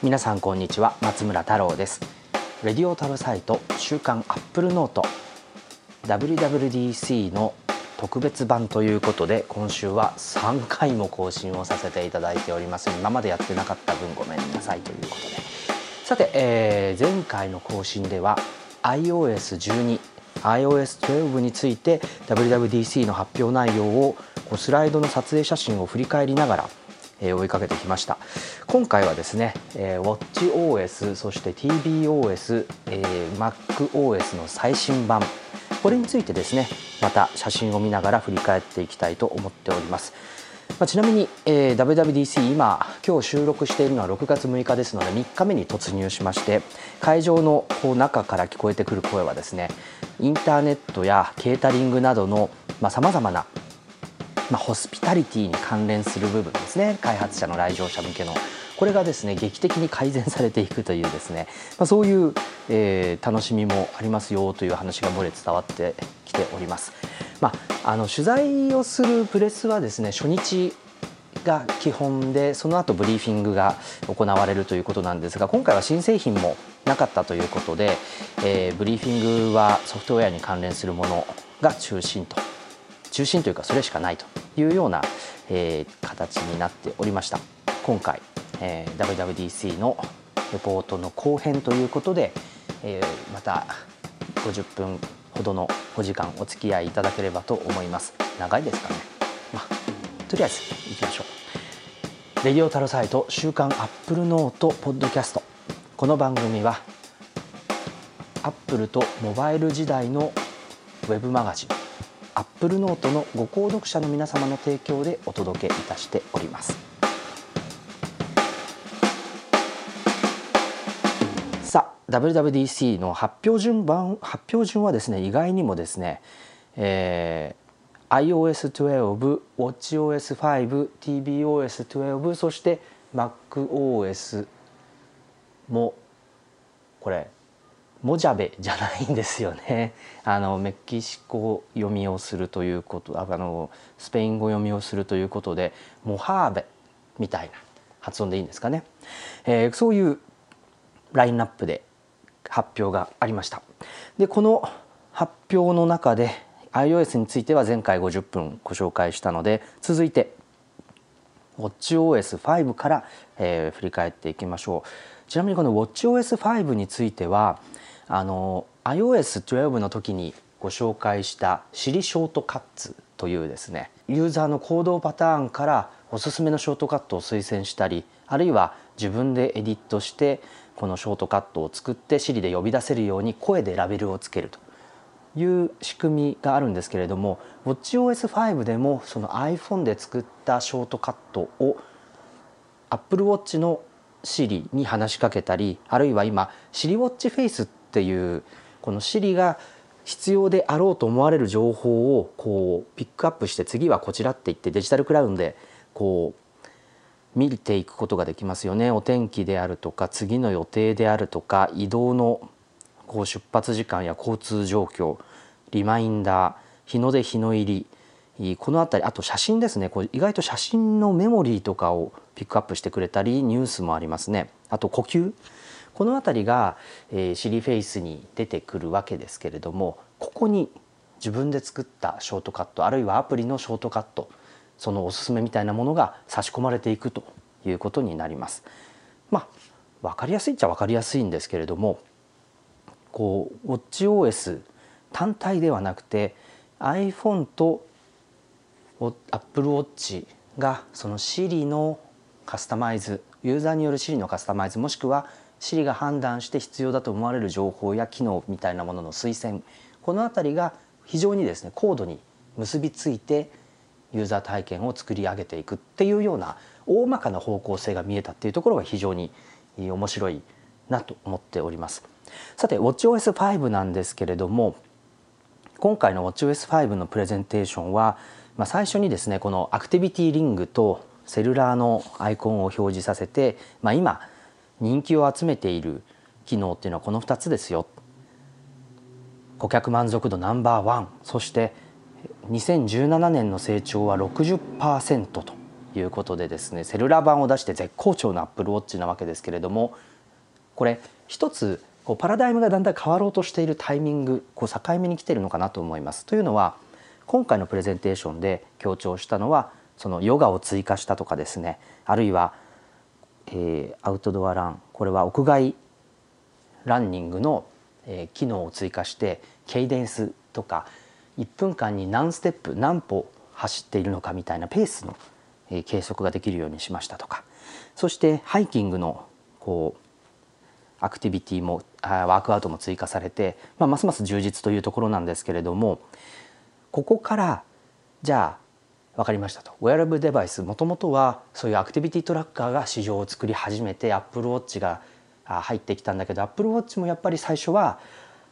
皆さんこんにちは。松村太郎です。レディオタルサイト週刊アップルノート。WWDC の特別版ということで今週は3回も更新をさせていただいております。今までやってなかった分ごめんなさい。ということで。さて、えー、前回の更新では iOS12 iOS12 について WWDC の発表内容をスライドの撮影写真を振り返りながら追いかけてきました。今回はですね、え WatchOS そして TBOS、え MacOS の最新版。これについてですねまた写真を見ながら振り返っていきたいと思っております。まあ、ちなみに、えー、WWDC 今今日収録しているのは6月6日ですので3日目に突入しまして会場の中から聞こえてくる声はですねインターネットやケータリングなどのさまざ、まなまあ、ホスピタリティに関連する部分ですね。開発者の来場者向けの。これがですね劇的に改善されていくというですね、まあ、そういう、えー、楽しみもありますよという話が漏れ伝わってきております。まあ、あの取材をするプレスはですね初日が基本でその後ブリーフィングが行われるということなんですが今回は新製品もなかったということで、えー、ブリーフィングはソフトウェアに関連するものが中心と中心というかそれしかないというような、えー、形になっておりました。今回、えー、WWDC のレポートの後編ということで、えー、また50分ほどのお時間お付き合いいただければと思います。長いですかね。まあとりあえずいきましょう。レディオタロサイト週刊アップルノートポッドキャスト。この番組はアップルとモバイル時代のウェブマガジンアップルノートのご購読者の皆様の提供でお届けいたしております。さあ WWDC の発表順番発表順はですね意外にもですね、えー、iOS12、WatchOS5、tvOS12 そして MacOS もこれモジャベじゃないんですよね。あのメキシコ読みをするということあのスペイン語読みをするということでモハーベみたいな発音でいいんですかね、えー、そういうラインナップで発表がありました。でこの発表の中で iOS については前回50分ご紹介したので続いて WatchOS5 から、えー、振り返っていきましょう。ちなみにこの WatchOS5 についてはあの iOS12 の時にご紹介した「シリショートカッツ」というですねユーザーの行動パターンからおすすめのショートカットを推薦したりあるいは自分でエディットしてこのショートカットを作って Siri で呼び出せるように声でラベルをつけるという仕組みがあるんですけれども WatchOS5 でもその iPhone で作ったショートカットを Apple Watch の Siri に話しかけたりあるいは今 SiriWatchFace っっていうこの Siri が必要であろうと思われる情報をこうピックアップして次はこちらって言ってデジタルクラウドでこう見ていくことができますよね。お天気であるとか次の予定であるとか移動のこう出発時間や交通状況リマインダー日の出日の入りこの辺りあと写真ですね。こう意外と写真のメモリーとかをピックアップしてくれたりニュースもありますね。あと呼吸。この辺りが、えー、シリフェイスに出てくるわけですけれどもここに自分で作ったショートカットあるいはアプリのショートカットそのおすすめみたいなものが差し込まれていくということになります。まあ分かりやすいっちゃ分かりやすいんですけれどもこう WatchOS 単体ではなくて iPhone と AppleWatch がその Siri のカスタマイズユーザーによる Siri のカスタマイズもしくは Siri が判断して必要だと思われる情報や機能みたいなものの推薦この辺りが非常にですね高度に結びついてユーザー体験を作り上げていくっていうような大まかな方向性が見えたっていうところが非常に面白いなと思っております。さて WatchOS5 なんですけれども今回の WatchOS5 のプレゼンテーションは、まあ、最初にですねこのアクティビティリングとセルラーのアイコンを表示させて、まあ、今人気を集めている機能っていうのはこの2つですよ顧客満足度ナンバーワンそして2017年の成長は60%ということでですねセルラー版を出して絶好調のアップルウォッチなわけですけれどもこれ一つこうパラダイムがだんだん変わろうとしているタイミングこう境目に来てるのかなと思います。というのは今回のプレゼンテーションで強調したのはそのヨガを追加したとかですねあるいは、えー、アウトドアラン。これは屋外ランニングの、えー、機能を追加してケイデンスとか1分間に何ステップ何歩走っているのかみたいなペースの、えー、計測ができるようにしましたとか。そしてハイキングのこうアクティビティもワークアウトも追加されて、まあ、ますます充実というところなんですけれどもここからじゃあ分かりましたとウェアラブルデバイスもともとはそういうアクティビティトラッカーが市場を作り始めてアップルウォッチが入ってきたんだけどアップルウォッチもやっぱり最初は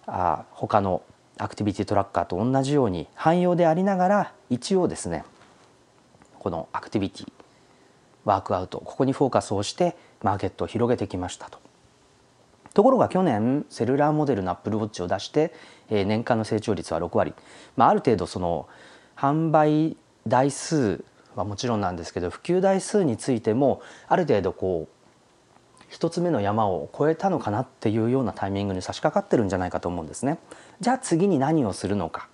あ他のアクティビティトラッカーと同じように汎用でありながら一応ですねこのアクティビティワークアウトここにフォーカスをしてマーケットを広げてきましたと。ところが去年セルラーモデルのアップルウォッチを出して、え年間の成長率は6割、まあ、ある程度その販売台数はもちろんなんですけど普及台数についてもある程度こう一つ目の山を越えたのかなっていうようなタイミングに差し掛かってるんじゃないかと思うんですね。じゃあ次に何をするのか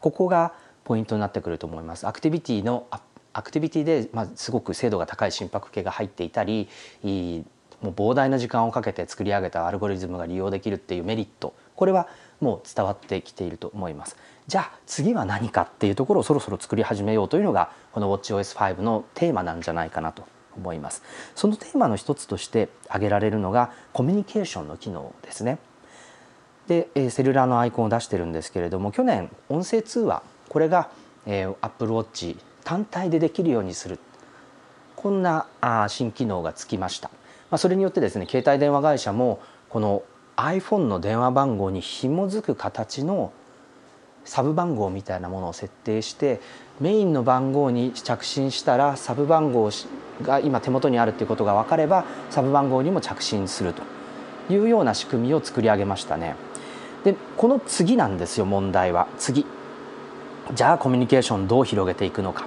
ここがポイントになってくると思います。アクティビティのアクティビティで、まあ、すごく精度が高い心拍計が入っていたりもう膨大な時間をかけて作り上げたアルゴリズムが利用できるっていうメリットこれはもう伝わってきていると思います。じゃあ次は何かっていうところをそろそろ作り始めようというのがこの WatchOS5 のテーマなんじゃないかなと思います。そのテーマの一つとして挙げられるのがコミュニケーションの機能ですね。でセルラーのアイコンを出してるんですけれども去年音声通話これが、えー、Apple Watch 単体でできるようにするこんなあ新機能がつきました。まあ、それによってですね携帯電話会社もこの iPhone の電話番号に紐づく形のサブ番号みたいなものを設定してメインの番号に着信したらサブ番号が今手元にあるっていうことが分かればサブ番号にも着信するというような仕組みを作り上げましたね。でこの次なんですよ問題は。次。じゃあコミュニケーションどう広げていくのか。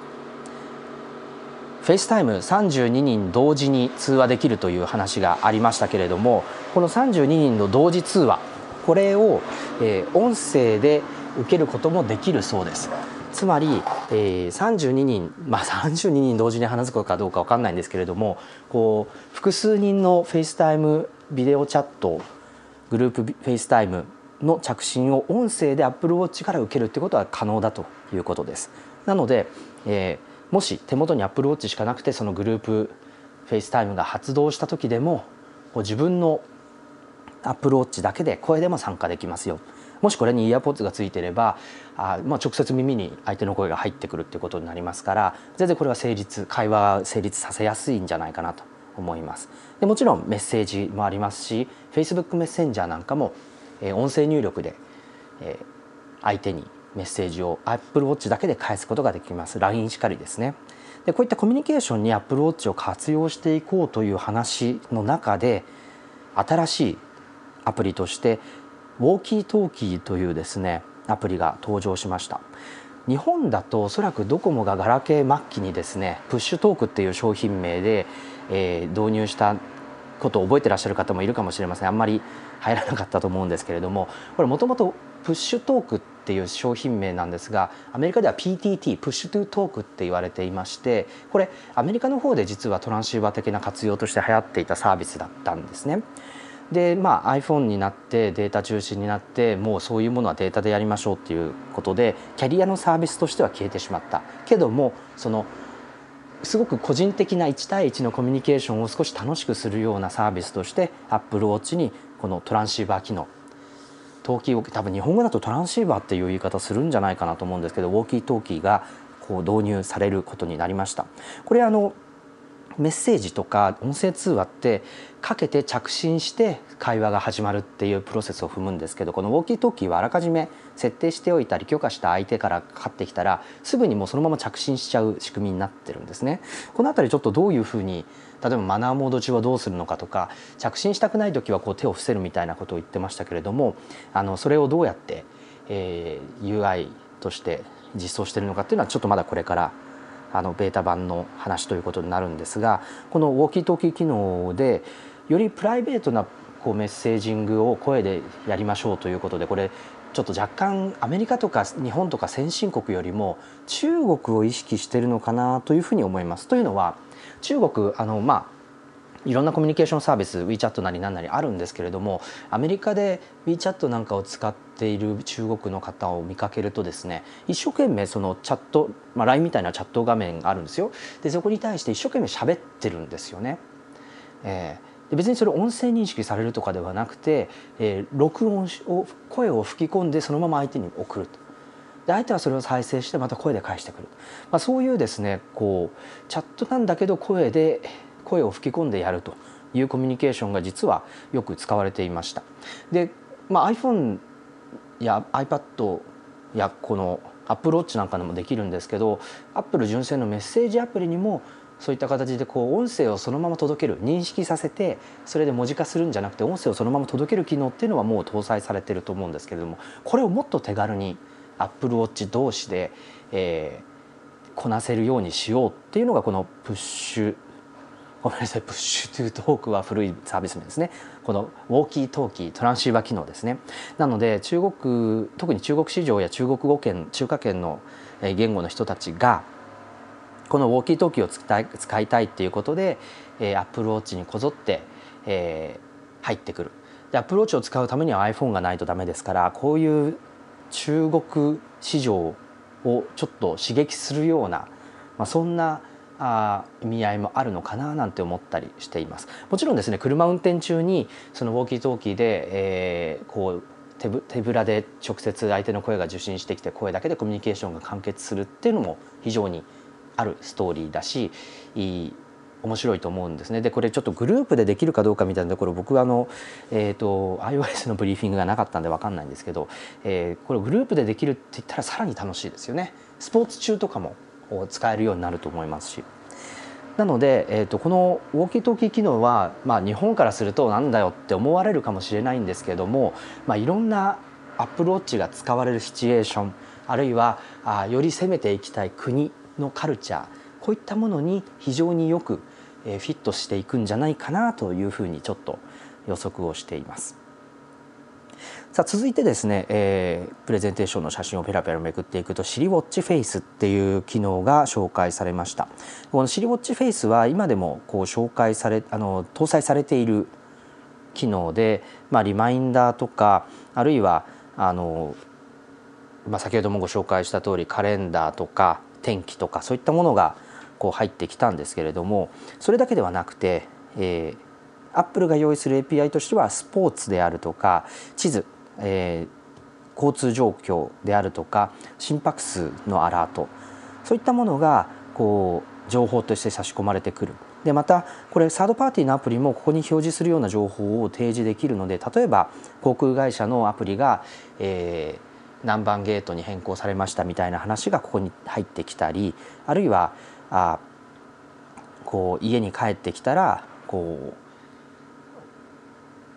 FaceTime 32人同時に通話できるという話がありましたけれどもこの32人の同時通話これを、えー、音声で受けることもできるそうです。つまり、えー、32人まあ32人同時に話すことかどうか分かんないんですけれどもこう複数人の FaceTime ビデオチャットグループ FaceTime の着信を音声で Apple Watch から受けるってことは可能だということです。なので、えー、もし手元に Apple Watch しかなくてそのグループ FaceTime が発動した時でも自分の Apple Watch だけで声でも参加できますよ。もしこれにイヤーポッツがついてればあ、まあ、直接耳に相手の声が入ってくるっていうことになりますから全然これは成立会話成立させやすいんじゃないかなと思います。でもちろんメッセージもありますし Facebook メッセンジャーなんかも、えー、音声入力で、えー、相手にメッセージを Apple Watch だけで返すことができます。LINE しかりですね。でこういったコミュニケーションに Apple Watch を活用していこうという話の中で新しいアプリとしてウォーキートーキーというですねアプリが登場しました日本だとおそらくドコモがガラケー末期にですねプッシュトークっていう商品名で、えー、導入したことを覚えてらっしゃる方もいるかもしれませんあんまり入らなかったと思うんですけれどもこれもともとプッシュトークっていう商品名なんですがアメリカでは PTT プッシュトゥトークって言われていましてこれアメリカの方で実はトランシーバー的な活用として流行っていたサービスだったんですね。でまあ iPhone になってデータ中心になってもうそういうものはデータでやりましょうっていうことでキャリアのサービスとしては消えてしまったけどもそのすごく個人的な1対1のコミュニケーションを少し楽しくするようなサービスとして Apple Watch にこのトランシーバー機能トーキー多分日本語だとトランシーバーっていう言い方するんじゃないかなと思うんですけどウォーキートーキーがこう導入されることになりました。これあのメッセージとか音声通話ってかけて着信して会話が始まるっていうプロセスを踏むんですけどこのウォーキートーキーはあらかじめ設定しておいたり許可した相手からかかってきたらすぐにもうそのまま着信しちゃう仕組みになってるんですね。この辺りちょっとどういうふうに例えばマナーモード中はどうするのかとか着信したくない時はこう手を伏せるみたいなことを言ってましたけれどもあのそれをどうやって、えー、UI として実装してるのかっていうのはちょっとまだこれからあのベータ版の話ということになるんですがこのウォーキートーキー機能でよりプライベートなこうメッセージングを声でやりましょうということでこれちょっと若干アメリカとか日本とか先進国よりも中国を意識してるのかなというふうに思います。というのは中国あのまあいろんなコミュニケーションサービス WeChat なり何なりあるんですけれどもアメリカで WeChat なんかを使っている中国の方を見かけるとですね一生懸命そのチャット、まあ、LINE みたいなチャット画面があるんですよでそこに対して一生懸命喋ってるんですよね。えー、で別にそれ音声認識されるとかではなくて、えー、録音を声を吹き込んでそのまま相手に送ると。で相手はそれを再生してまた声で返してくる、まあ、そういうですねこうチャットなんだけど声で声を吹き込んでやるというコミュニケーションが実はよく使われていました。で、まあ、iPhone や iPad やこの Apple Watch なんかでもできるんですけど Apple 純正のメッセージアプリにもそういった形でこう音声をそのまま届ける認識させてそれで文字化するんじゃなくて音声をそのまま届ける機能っていうのはもう搭載されてると思うんですけれどもこれをもっと手軽に Apple Watch 同士で、えー、こなせるようにしようっていうのがこのプッシュごめんなさいプッシュトゥートークは古いサービス名ですね。このウォーキートーキートランシーバー機能ですね。なので中国特に中国市場や中国語圏中華圏の言語の人たちがこのウォーキートーキーを使い使いたいっていうことで、えー、アップルウォッチにこぞって、えー、入ってくる。でアップルウォッチを使うためには iPhone がないとダメですからこういう中国市場をちょっと刺激するような、まあ、そんなあ意味合いもあるのかななんて思ったりしていますもちろんですね車運転中にそのウォーキートーキーで、えー、こう手ぶ手ぶらで直接相手の声が受信してきて声だけでコミュニケーションが完結するっていうのも非常にあるストーリーだしいい面白いと思うんですねでこれちょっとグループでできるかどうかみたいなところ僕はあの、えーと、iOS のブリーフィングがなかったんで分かんないんですけど、えー、これグループでできるって言ったらさらに楽しいですよね。スポーツ中とかも使えるようになると思いますし。なので、えーと、このウォーキートーキー機能は、まあ、日本からするとなんだよって思われるかもしれないんですけれども、まあ、いろんなアップルウォッチが使われるシチュエーションあるいはあより攻めていきたい国のカルチャーこういったものに非常によく、えー、フィットしていくんじゃないかなというふうにちょっと予測をしています。さあ続いてですね、えー、プレゼンテーションの写真をペラペラめくっていくとシリウォッチフェイスっていう機能が紹介されました。このシリウォッチフェイスは今でもこう紹介されあの搭載されている機能で、まあ、リマインダーとかあるいはあの、まあ、先ほどもご紹介した通りカレンダーとか天気とかそういったものがこう入ってきたんですけれどもそれだけではなくて、えー、アップルが用意する API としてはスポーツであるとか地図えー、交通状況であるとか心拍数のアラートそういったものがこう情報として差し込まれてくる。でまたこれサードパーティーのアプリもここに表示するような情報を提示できるので例えば航空会社のアプリが、えー、何番ゲートに変更されましたみたいな話がここに入ってきたりあるいはあこう家に帰ってきたらこう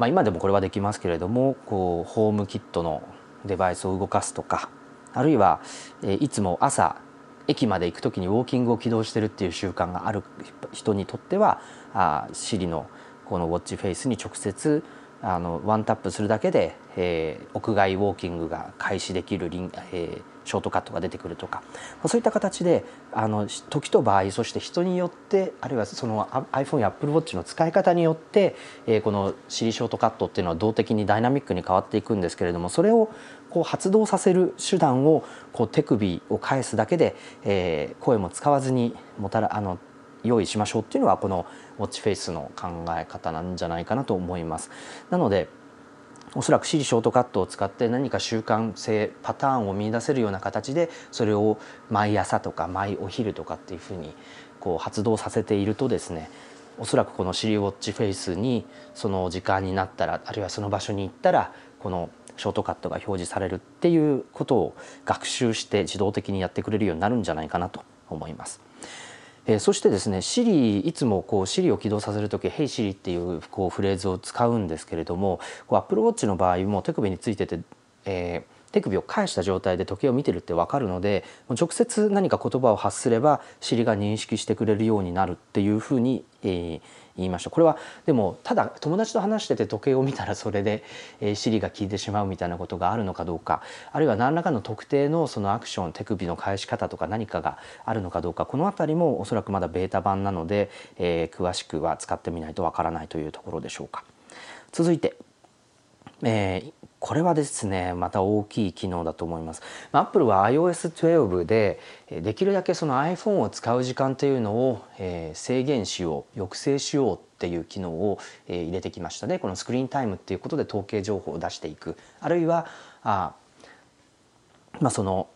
まあ、今でもこれはできますけれどもこうホームキットのデバイスを動かすとかあるいは、えいつも朝駅まで行く時にウォーキングを起動してるっていう習慣がある人にとってはあ Siri のこのウォッチフェイスに直接あのワンタップするだけで、えー、屋外ウォーキングが開始できるリン、えー、ショートカットが出てくるとかそういった形であの時と場合そして人によってあるいはその iPhone や AppleWatch の使い方によって、え、この Siri ショートカットっていうのは動的にダイナミックに変わっていくんですけれどもそれをこう発動させる手段をこう手首を返すだけで、え、声も使わずにもたらあの用意しましょうっていうのはこのウォッチフェイスの考え方なんじゃないかなと思います。なのでおそらく Siri ショートカットを使って何か習慣性パターンを見出せるような形でそれを毎朝とか毎お昼とかっていうふうにこう発動させているとですねおそらくこの Siri ウォッチフェイスにその時間になったらあるいはその場所に行ったらこのショートカットが表示されるっていうことを学習して自動的にやってくれるようになるんじゃないかなと思います。えー、そしてですね Siri いつもこう Siri を起動させる時「Hey Siri」っていうこうフレーズを使うんですけれどもこう Apple Watch の場合も手首についてて、えー、手首を返した状態で時計を見てるって分かるので直接何か言葉を発すれば尻が認識してくれるようになるっていうふうに、えー、言いましたこれはでもただ友達と話してて時計を見たらそれで、えー、尻が効いてしまうみたいなことがあるのかどうかあるいは何らかの特定のそのアクション手首の返し方とか何かがあるのかどうかこの辺りもおそらくまだベータ版なので、えー、詳しくは使ってみないとわからないというところでしょうか。続いて、えー、これはですねまた大きい機能だと思います。アップルは iOS12 でできるだけその iPhone を使う時間というのを、え、制限しよう抑制しようっていう機能を、え、入れてきましたねこのスクリーンタイムっていうことで統計情報を出していくあるいはあまあその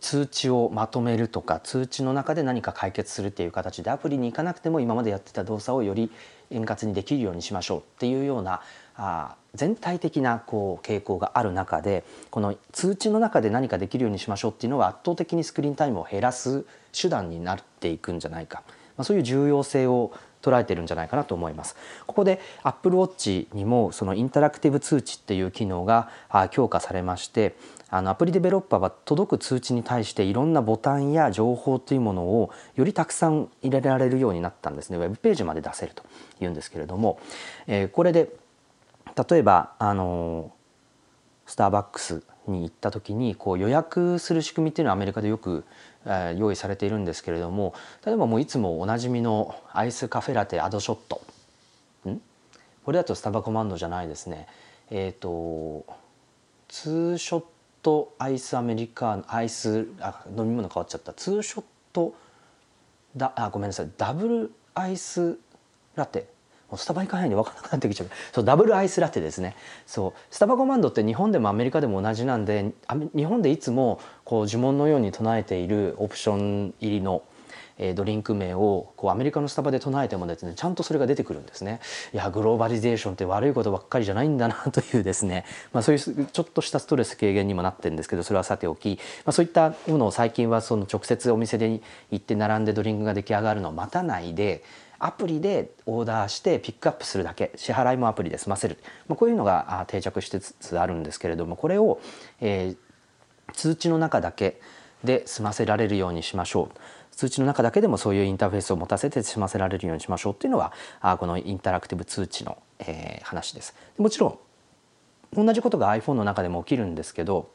通知をまとめるとか通知の中で何か解決するっていう形でアプリに行かなくても今までやってた動作をより円滑にできるようにしましょうっていうようなあ全体的なこう傾向がある中でこの通知の中で何かできるようにしましょうっていうのは圧倒的にスクリーンタイムを減らす手段になっていくんじゃないか、まあ、そういう重要性を捉えてるんじゃないかなと思います。ここで Apple Watch にもそのインタラクティブ通知っていう機能が強化されましてあのアプリデベロッパーは届く通知に対していろんなボタンや情報というものをよりたくさん入れられるようになったんですね。ウェブページまで出せるというんですけれども、えー、これで例えばあのスターバックスに行った時にこう予約する仕組みっていうのはアメリカでよく、えー、用意されているんですけれども例えばもういつもおなじみのアイスカフェラテアドショット。ん？これだとスタバコマンドじゃないですね。えっ、ー、とツーショットアイスアメリカンアイスあ飲み物変わっちゃった。ツーショットだあごめんなさい。ダブルアイスラテ。スタバ行かないんで分からなくなってきちゃう。そうダブルアイスラテですね。そうスタバコマンドって日本でもアメリカでも同じなんで日本でいつもこう呪文のように唱えているオプション入りのドリンク名をこうアメリカのスタバで唱えてもですねちゃんとそれが出てくるんですね。いやグローバリゼーションって悪いことばっかりじゃないんだなというですね、まあ、そういうちょっとしたストレス軽減にもなってるんですけどそれはさておき、まあ、そういったものを最近はその直接お店で行って並んでドリンクが出来上がるのを待たないでアプリでオーダーしてピックアップするだけ支払いもアプリで済ませる、まあ、こういうのが定着しつつあるんですけれどもこれを、えー、通知の中だけで済ませられるようにしましょう。通知の中だけでもそういうインターフェースを持たせて済ませられるようにしましょう。っていうのはあこのインタラクティブ通知の、えー、話です。もちろん同じことが iPhone の中でも起きるんですけど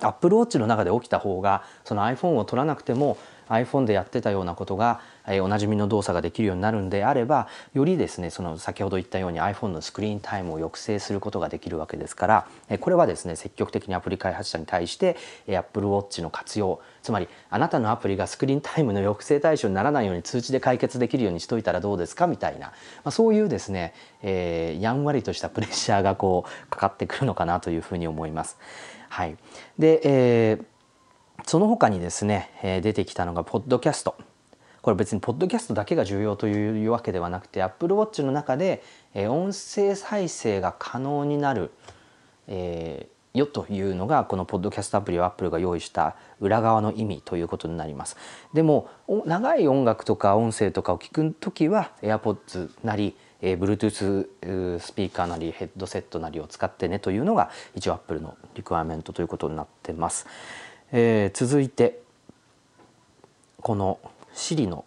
Apple Watch の中で起きた方がその iPhone を取らなくても iPhone でやってたようなことが、え、おなじみの動作ができるようになるんであればよりですねその先ほど言ったように iPhone のスクリーンタイムを抑制することができるわけですから、え、これはですね積極的にアプリ開発者に対して、え、Apple Watch の活用つまりあなたのアプリがスクリーンタイムの抑制対象にならないように通知で解決できるようにしといたらどうですかみたいな、まあ、そういうですね、えー、やんわりとしたプレッシャーがこうかかってくるのかなというふうに思います。はい、で、えーその他にですね、え出てきたのがポッドキャストこれ別にポッドキャストだけが重要というわけではなくて Apple Watch の中で、え音声再生が可能になる、えー、よというのがこのポッドキャストアプリを Apple が用意した裏側の意味ということになりますでも長い音楽とか音声とかを聞く時は AirPods なりえー、Bluetooth スピーカーなりヘッドセットなりを使ってねというのが一応 Apple のリクワイメントということになってます。えー、続いてこの Siri の、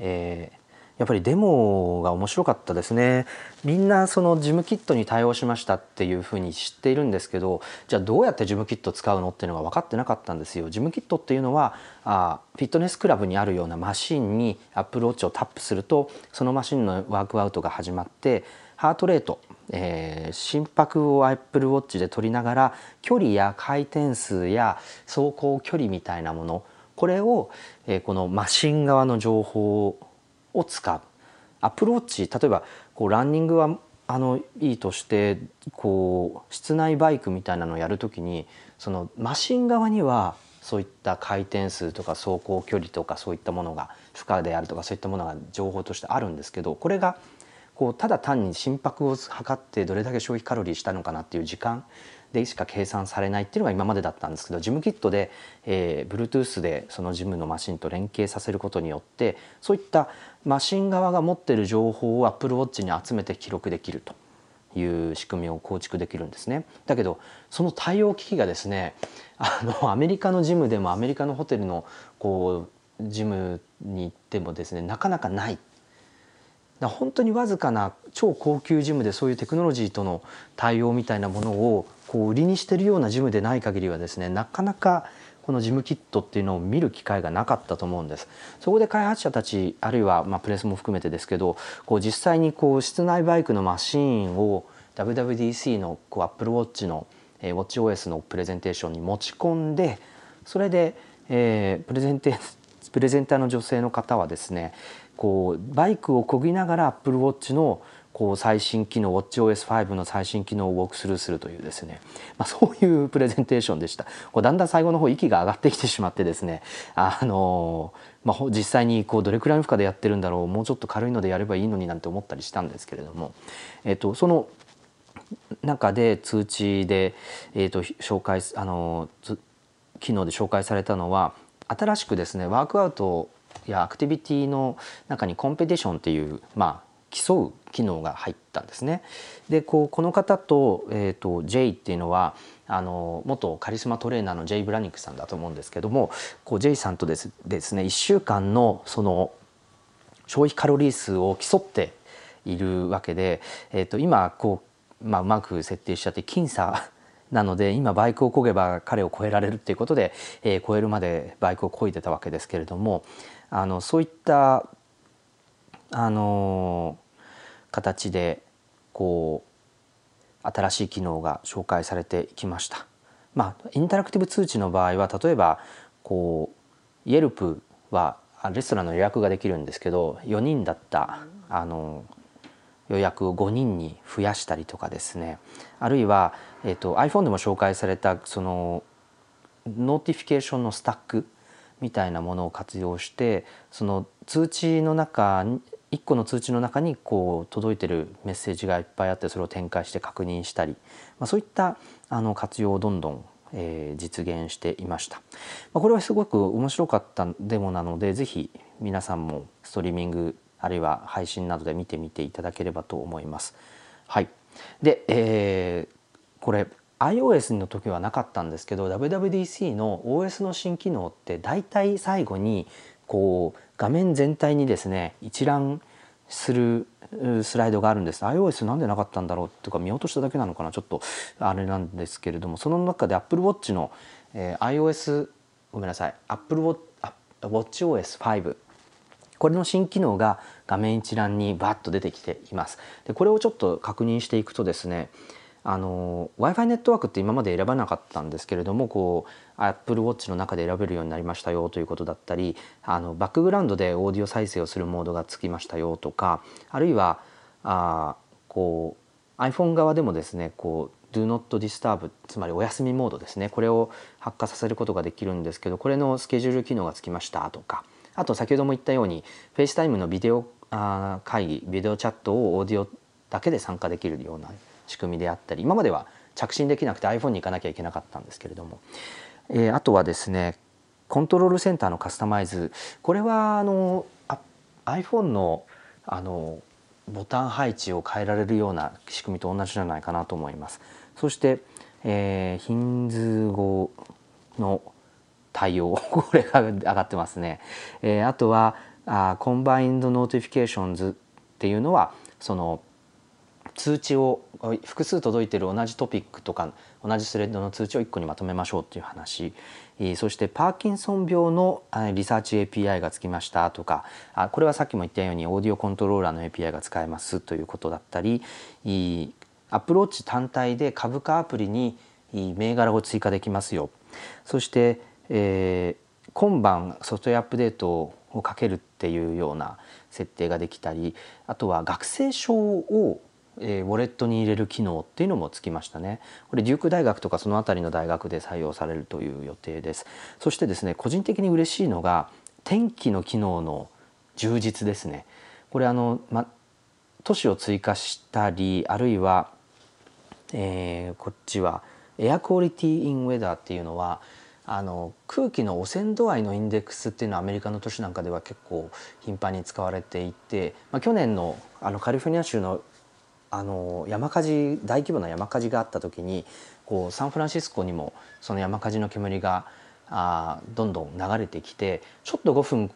えー、やっぱりデモが面白かったですね。みんなその事務キットに対応しましたっていうふうに知っているんですけどじゃあどうやって事務キット使うのっていうのが分かってなかったんですよ。事務キットっていうのはあフィットネスクラブにあるようなマシンにアップルウォッチをタップするとそのマシンのワークアウトが始まってハートレートえー、心拍を Apple Watch で取りながら距離や回転数や走行距離みたいなものこれを、えー、このマシン側の情報を使う。アプローチ例えばこうランニングはあのいいとしてこう室内バイクみたいなのをやるときにそのマシン側にはそういった回転数とか走行距離とかそういったものが負荷であるとかそういったものが情報としてあるんですけどこれがこうただ単に心拍を測ってどれだけ消費カロリーしたのかなっていう時間でしか計算されないっていうのが今までだったんですけどジムキットで、えー、Bluetooth でそのジムのマシンと連携させることによってそういったマシン側が持ってる情報を Apple Watch に集めて記録できるという仕組みを構築できるんですね。だけどその対応機器がですねあのアメリカのジムでもアメリカのホテルのこうジムに行ってもですねなかなかない。だ本当にわずかな超高級ジムでそういうテクノロジーとの対応みたいなものをこう売りにしてるようなジムでない限りはですねなかなかこのジムキットっていうのを見る機会がなかったと思うんです。そこで開発者たちあるいはまあプレスも含めてですけどこう実際にこう室内バイクのマシーンを WWDC のこう Apple Watch の、えー、WatchOS のプレゼンテーションに持ち込んでそれで、えー、プレゼンテプレゼンターの女性の方はですねこうバイクをこぎながら Apple Watch のこう最新機能 WatchOS5 の最新機能をウォークスルーするというですね、まあ、そういうプレゼンテーションでした。こうだんだん最後の方息が上がってきてしまってですね。あの、まあ、実際にこうどれくらいの負荷でやってるんだろうもうちょっと軽いのでやればいいのになんて思ったりしたんですけれども、えっと、その中で通知で、えっと、紹介あの機能で紹介されたのは新しくですねワークアウトやアクティビティの中にコンペティションっていうまあ競う機能が入ったんですね。でこうこの方と,、えーと、J っていうのはあの元カリスマトレーナーの J ブラニックさんだと思うんですけどもこう J さんとですですね1週間のその消費カロリー数を競っているわけで、えーと、今こう、まあ、うまく設定しちゃって僅差なので今バイクを漕げば彼を超えられるっていうことで、えー、超えるまでバイクを漕いでたわけですけれどもあのそういったあの形でこう新しい機能が紹介されてきました。まあ、インタラクティブ通知の場合は例えばこう Yelp はレストランの予約ができるんですけど4人だったあの予約を5人に増やしたりとかですねあるいは、えー、と iPhone でも紹介されたその notification のスタックみたいなものを活用してその通知の中1個の通知の中にこう届いてるメッセージがいっぱいあってそれを展開して確認したり、まあ、そういったあの活用をどんどん、えー、実現していました、まあ、これはすごく面白かったデモなので是非皆さんもストリーミングあるいは配信などで見てみていただければと思います。はい、で、えー、これ iOS の時はなかったんですけど WWDC の OS の新機能って大体最後にこう画面全体にですね一覧するスライドがあるんです。iOS なんでなかったんだろうとか見落としただけなのかなちょっとあれなんですけれどもその中で Apple Watch の、えー、iOS ごめんなさい Apple WatchOS5 これの新機能が画面一覧にバッと出てきています。でこれをちょっと確認していくとですねあの w i f i ネットワークって今まで選ばなかったんですけれどもこう Apple Watch の中で選べるようになりましたよということだったりあのバックグラウンドでオーディオ再生をするモードがつきましたよとかあるいはあこう iPhone 側でもですねこう Do Not Disturb つまりお休みモードですねこれを発火させることができるんですけどこれのスケジュール機能がつきましたとかあと先ほども言ったように FaceTime のビデオあ会議ビデオチャットをオーディオだけで参加できるような仕組みであったり今までは着信できなくて iPhone に行かなきゃいけなかったんですけれども、えー、あとはですねコントロールセンターのカスタマイズこれはあのあ iPhone のあのボタン配置を変えられるような仕組みと同じじゃないかなと思います。そして、えー、ヒンズー語の対応 これが上がってますね。えー、あとはあ combined notifications っていうのはその通知を複数届いてる同じトピックとか同じスレッドの通知を1個にまとめましょうっていう話。そしてパーキンソン病のリサーチ API がつきましたとかこれはさっきも言ったようにオーディオコントローラーの API が使えますということだったりアプローチ単体で株価アプリに銘柄を追加できますよ。そして、えー、今晩ソフトウェアアップデートをかけるっていうような設定ができたりあとは学生証をえー、ウォレットに入れる機能っていうのもつきましたね。これデューク大学とかその辺りの大学で採用されるという予定です。そしてですね個人的に嬉しいのが天気の機能の充実ですね。これあの、ま、都市を追加したりあるいは、えー、こっちはエアクオリティインウェダーっていうのはあの空気の汚染度合いのインデックスっていうのはアメリカの都市なんかでは結構頻繁に使われていて、まあ、去年のあのカリフォルニア州のあの山火事大規模な山火事があった時にこうサンフランシスコにもその山火事の煙があどんどん流れてきてちょっと5分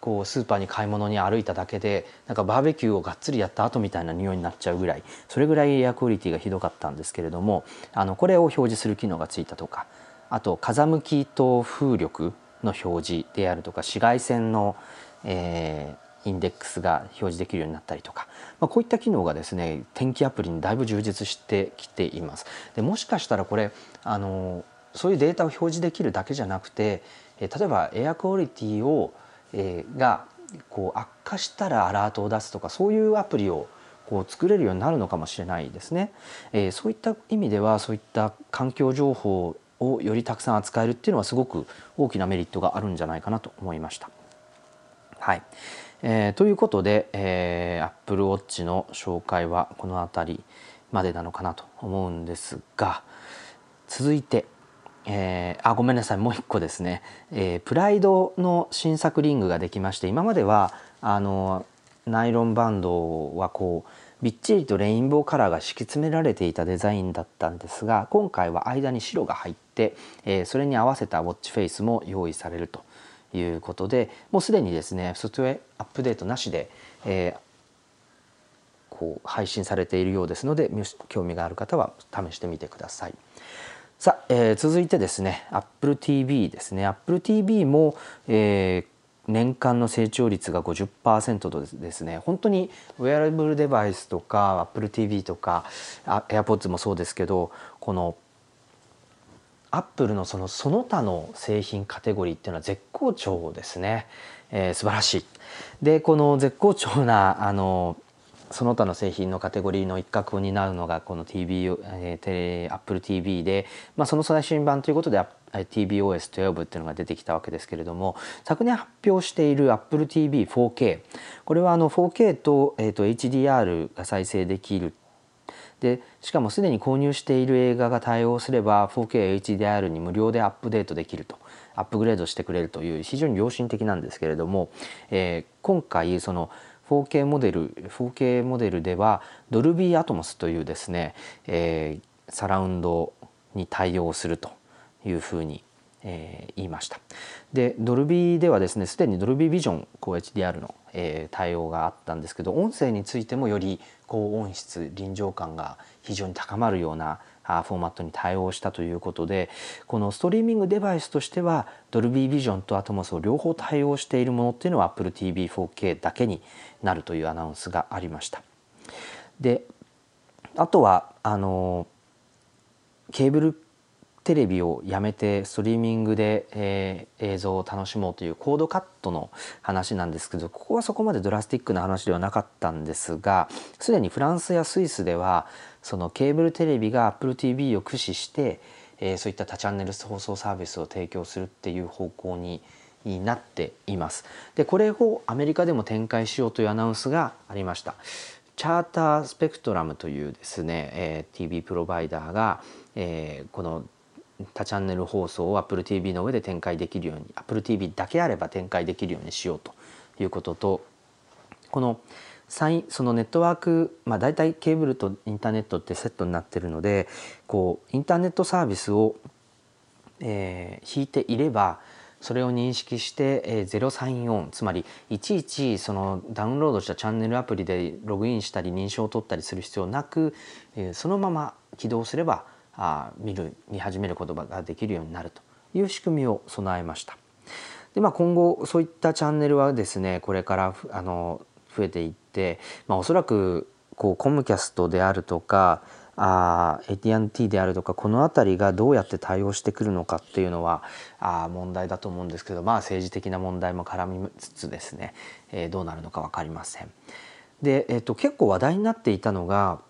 こうスーパーに買い物に歩いただけでなんかバーベキューをがっつりやった後みたいな匂いになっちゃうぐらいそれぐらいエアクオリティがひどかったんですけれどもあのこれを表示する機能がついたとかあと風向きと風力の表示であるとか紫外線の、えー、インデックスが表示できるようになったりとか、まあ、こういった機能がですね天気アプリにだいぶ充実してきています。でもしかしたらこれあのそういうデータを表示できるだけじゃなくて例えばエアクオリティを、えー、がこう悪化したらアラートを出すとかそういうアプリをこう作れるようになるのかもしれないですね。えー、そういった意味ではそういった環境情報をよりたくさん扱えるっていうのはすごく大きなメリットがあるんじゃないかなと思いました。はいえー、ということで、えー、Apple Watch の紹介はこの辺りまでなのかなと思うんですが続いて、えー、あごめんなさいもう一個ですね、えー、プライドの新作リングができまして今まではあのナイロンバンドはこうびっちりとレインボーカラーが敷き詰められていたデザインだったんですが今回は間に白が入って、えー、それに合わせたウォッチフェイスも用意されると。いうことでもうすでにですねソフトウェアアップデートなしで、えー、こう配信されているようですので興味がある方は試してみてください。さあ、えー、続いてですね Apple TV ですね Apple TV も、えー、年間の成長率が50%とですね本当にウェアラブルデバイスとか AppleTV とか AirPods もそうですけどこのアップルのそのその他の製品カテゴリーっていうのは絶好調ですね、えー、素晴らしい。でこの絶好調なあのその他の製品のカテゴリーの一角を担うのがこの TV、えー、テレ Apple TV で、まあ、その最新版ということで TVOS12 っていうのが出てきたわけですけれども昨年発表している AppleTV4K これはあの 4K と,、えー、と HDR が再生できるでしかもすでに購入している映画が対応すれば 4KHDR に無料でアップデートできるとアップグレードしてくれるという非常に良心的なんですけれども、えー、今回その 4K モデル 4K モデルではドルビーアトモスというですね、えー、サラウンドに対応するというふうに、えー、言いました。でドルビーではですねすでにドルビービジョン高 HDR の、えー、対応があったんですけど音声についてもより高音質臨場感が非常に高まるようなフォーマットに対応したということでこのストリーミングデバイスとしてはドルビービジョンとアトモスを両方対応しているものっていうのは AppleTV4K だけになるというアナウンスがありました。であとはあのケーブルテレビをやめてストリーミングで、えー、映像を楽しもうというコードカットの話なんですけどここはそこまでドラスティックな話ではなかったんですがすでにフランスやスイスではそのケーブルテレビが AppleTV を駆使して、えー、そういった多チャンネル放送サービスを提供するっていう方向になっています。でこれをアメリカでも展開しようというアナウンスがありました。チャータースペクトラムというですね、えー、TV プロバイダーが、えー、この多チャンネル放送を AppleTV の上で展開できるように AppleTV だけあれば展開できるようにしようということとこのそのネットワーク、まあ、大体ケーブルとインターネットってセットになってるのでこうインターネットサービスを、えー、引いていればそれを認識して、えー、034つまりいちいちそのダウンロードしたチャンネルアプリでログインしたり認証を取ったりする必要なく、えー、そのまま起動すればあ見る見始めることができるようになるという仕組みを備えました。でまあ、今後そういったチャンネルはですねこれからあの増えていって、まあ、おそらくこうコムキャストであるとかあ AT&T であるとかこの辺りがどうやって対応してくるのかっていうのはあ問題だと思うんですけど、まあ、政治的な問題も絡みつつですね、えー、どうなるのか分かりません。で、えーと結構話題になっていたのが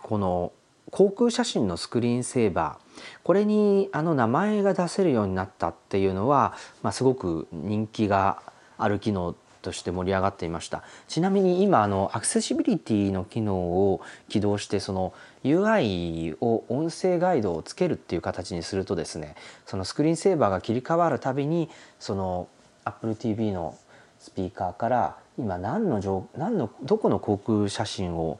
この航空写真のスクリーンセーバー。これにあの名前が出せるようになったっていうのは、まあ、すごく人気がある機能として盛り上がっていました。ちなみに今あのアクセシビリティの機能を起動してその UI を音声ガイドをつけるっていう形にするとですねそのスクリーンセーバーが切り替わるたびにその AppleTV のスピーカーから今何の何のどこの航空写真を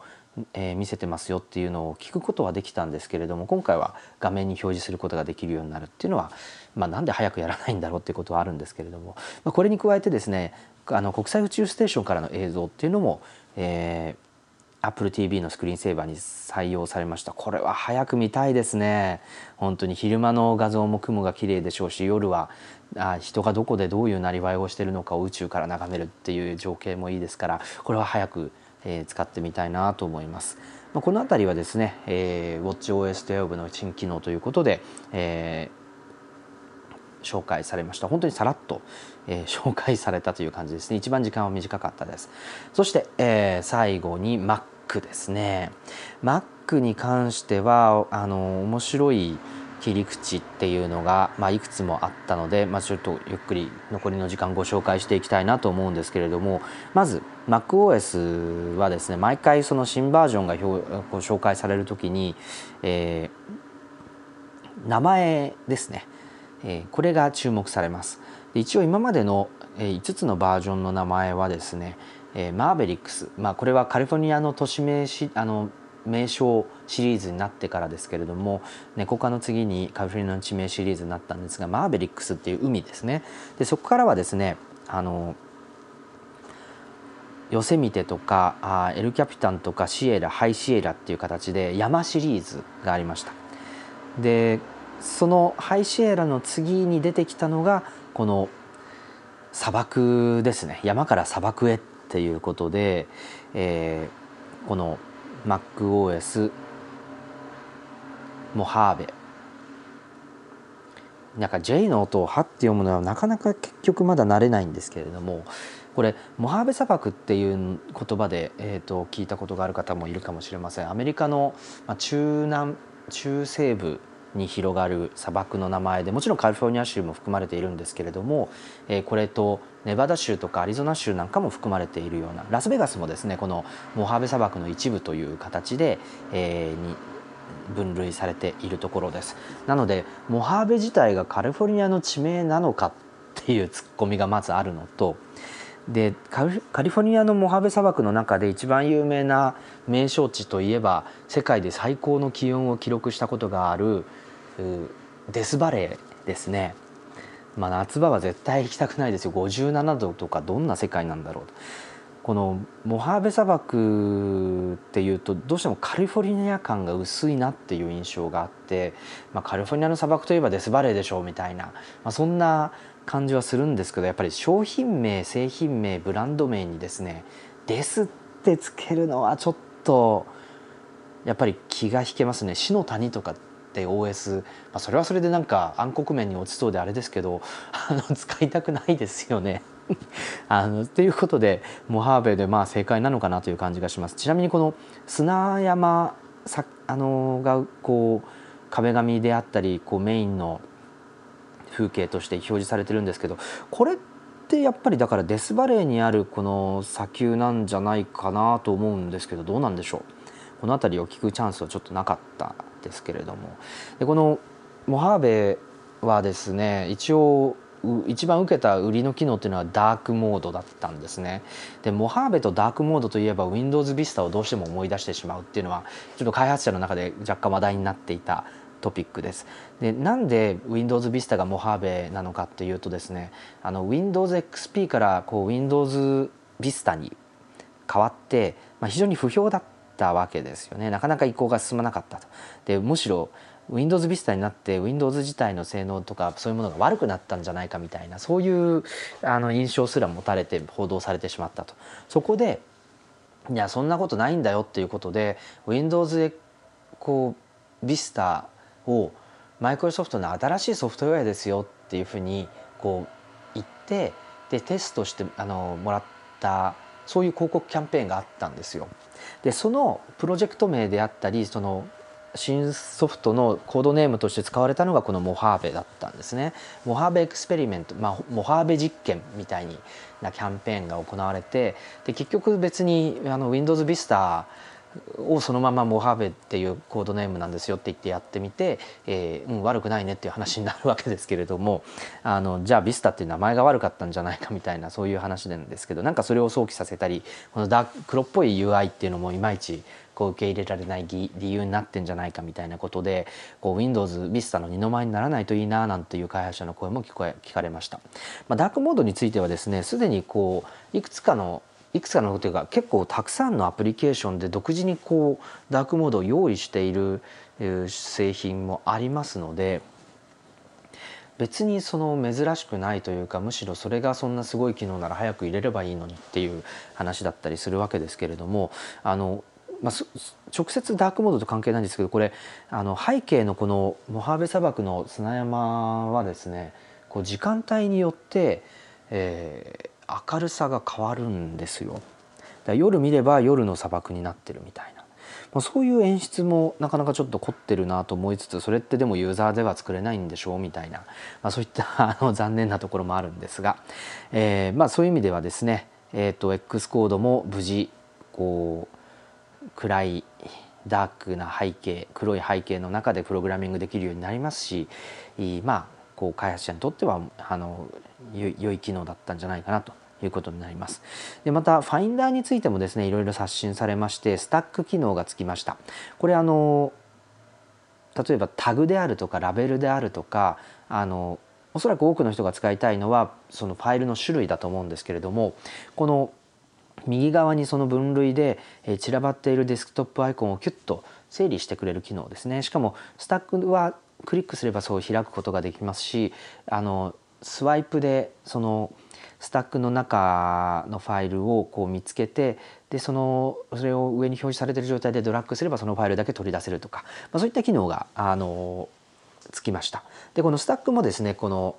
えー、見せてますよっていうのを聞くことはできたんですけれども今回は画面に表示することができるようになるっていうのは、まあ、なんで早くやらないんだろうっていうことはあるんですけれども、まあ、これに加えてですねあの国際宇宙ステーションからの映像っていうのも、えー、Apple TV のスクリーンセーバーに採用されました。これは早く見たいですね。本当に昼間の画像も雲が綺麗でしょうし夜はあ人がどこでどういうなりわいをしてるのかを宇宙から眺めるっていう情景もいいですからこれは早くえ、使ってみたいなと思います。ま、この辺りはですね、えー、WatchOS12 の新機能ということで、えー、紹介されました。本当にさらっと、えー、紹介されたという感じですね。一番時間は短かったです。そして、えー、最後に Mac ですね。Mac に関してはあの面白い切り口っていうのが、まあ、いくつもあったので、まあ、ちょっとゆっくり残りの時間ご紹介していきたいなと思うんですけれどもまず MacOS はですね毎回その新バージョンがご紹介される時に、えー、名前ですね、えー、これが注目されます。一応今までの5つのバージョンの名前はですね、えー、 Mavericks、まあ、これはカリフォルニアの都市名しあの名称シリーズになってからですけれども猫科の次にカフォルニアの地名シリーズになったんですが Mavericks っていう海ですね。でそこからはですねあの Yosemite とかあ El Capitan とか Sierra High Sierra っていう形で山シリーズがありました。でその High Sierra の次に出てきたのがこの砂漠ですね。山から砂漠へっていうことで、えー、この MacOS モハーベなんか J の音を「は」って読むのはなかなか結局まだ慣れないんですけれどもこれモハーベ砂漠っていう言葉で、えーと、聞いたことがある方もいるかもしれません。アメリカの、中南中西部に広がる砂漠の名前でもちろんカリフォルニア州も含まれているんですけれども、え、これとネバダ州とかアリゾナ州なんかも含まれているようなラスベガスもですねこのモハーベ砂漠の一部という形で、え、に分類されているところです。なのでモハーベ自体がカリフォルニアの地名なのかっていうツッコミがまずあるのとでカリフォルニアのモハベ砂漠の中で一番有名な名勝地といえば世界で最高の気温を記録したことがあるデスバレーですね。まあ、夏場は絶対行きたくないですよ。57度とかどんな世界なんだろうこのモハーベ砂漠っていうとどうしてもカリフォルニア感が薄いなっていう印象があって、まあ、カリフォルニアの砂漠といえばデスバレーでしょうみたいな、まあ、そんな感じはするんですけどやっぱり商品名製品名ブランド名にですね「です」ってつけるのはちょっとやっぱり気が引けますね「死の谷」とか OS、まあ、それはそれでなんか暗黒面に落ちそうであれですけどあの 使いたくないですよね。あのということでモハーベでまあ正解なのかなという感じがします。ちなみにこの砂山さあのがこう壁紙であったりこうメインの風景として表示されてるんですけどこれってやっぱりだからデスバレーにあるこの砂丘なんじゃないかなと思うんですけどどうなんでしょう？この辺りを聞くチャンスはちょっとなかったですけれどもでこのモハーベはですね一応一番受けた売りの機能っていうのはダークモードだったんですねでモハーベとダークモードといえば Windows Vista をどうしても思い出してしまうっていうのはちょっと開発者の中で若干話題になっていたトピックです。でなんで Windows Vista がモハーベなのかっていうとですねあの Windows XP からこう Windows Vista に変わって、まあ、非常に不評だったたわけですよねなかなか移行が進まなかったと。でむしろ Windows Vista になって Windows 自体の性能とかそういうものが悪くなったんじゃないかみたいなそういうあの印象すら持たれて報道されてしまったと。そこでいやそんなことないんだよっていうことで Windows でこう Vista をマイクロソフトの新しいソフトウェアですよっていうふうにこう言ってでテストしてあのもらったそういう広告キャンペーンがあったんですよ。でそのプロジェクト名であったりその新ソフトのコードネームとして使われたのがこのモハーベだったんですね。 Mojave Experiment、まあ、モハーベ実験みたいなキャンペーンが行われてで結局別にあの Windows Vista をそのままモハーベっていうコードネームなんですよって言ってやってみて、えー、うん、悪くないねっていう話になるわけですけれども あのじゃあビスタっていう名前が悪かったんじゃないかみたいなそういう話なんですけどなんかそれを想起させたりこのダー黒っぽい UI っていうのもいまいちこう受け入れられない理由になってんじゃないかみたいなことでこう Windows Vista の二の舞にならないといいななんていう開発者の声も聞こえ聞かれました、まあ、ダークモードについてはですねすでにこういくつかのいくつかのというか結構たくさんのアプリケーションで独自にこうダークモードを用意している製品もありますので別にその珍しくないというかむしろそれがそんなすごい機能なら早く入れればいいのにっていう話だったりするわけですけれどもあのまあ、直接ダークモードと関係ないんですけどこれあの背景のこのモハーベ砂漠の砂山はですねこう時間帯によって、えー、明るさが変わるんですよ。夜見れば夜の砂漠になってるみたいな、まあ、そういう演出もなかなかちょっと凝ってるなと思いつつそれってでもユーザーでは作れないんでしょうみたいな、まあ、そういった あの残念なところもあるんですが、えーまあ、そういう意味ではですね、えーと、X コードも無事こう暗いダークな背景黒い背景の中でプログラミングできるようになりますしまあこう開発者にとってはあの良い機能だったんじゃないかなということになります。でまたファインダーについてもですねいろいろ刷新されましてスタック機能がつきました。これあの例えばタグであるとかラベルであるとかあのおそらく多くの人が使いたいのはそのファイルの種類だと思うんですけれどもこの右側にその分類で散らばっているデスクトップアイコンをキュッと整理してくれる機能ですねしかもスタックはクリックすればそう開くことができますしあのスワイプでそのスタックの中のファイルをこう見つけてでそのそれを上に表示されている状態でドラッグすればそのファイルだけ取り出せるとか、まあ、そういった機能があのつきました。でこのスタックもですねこの、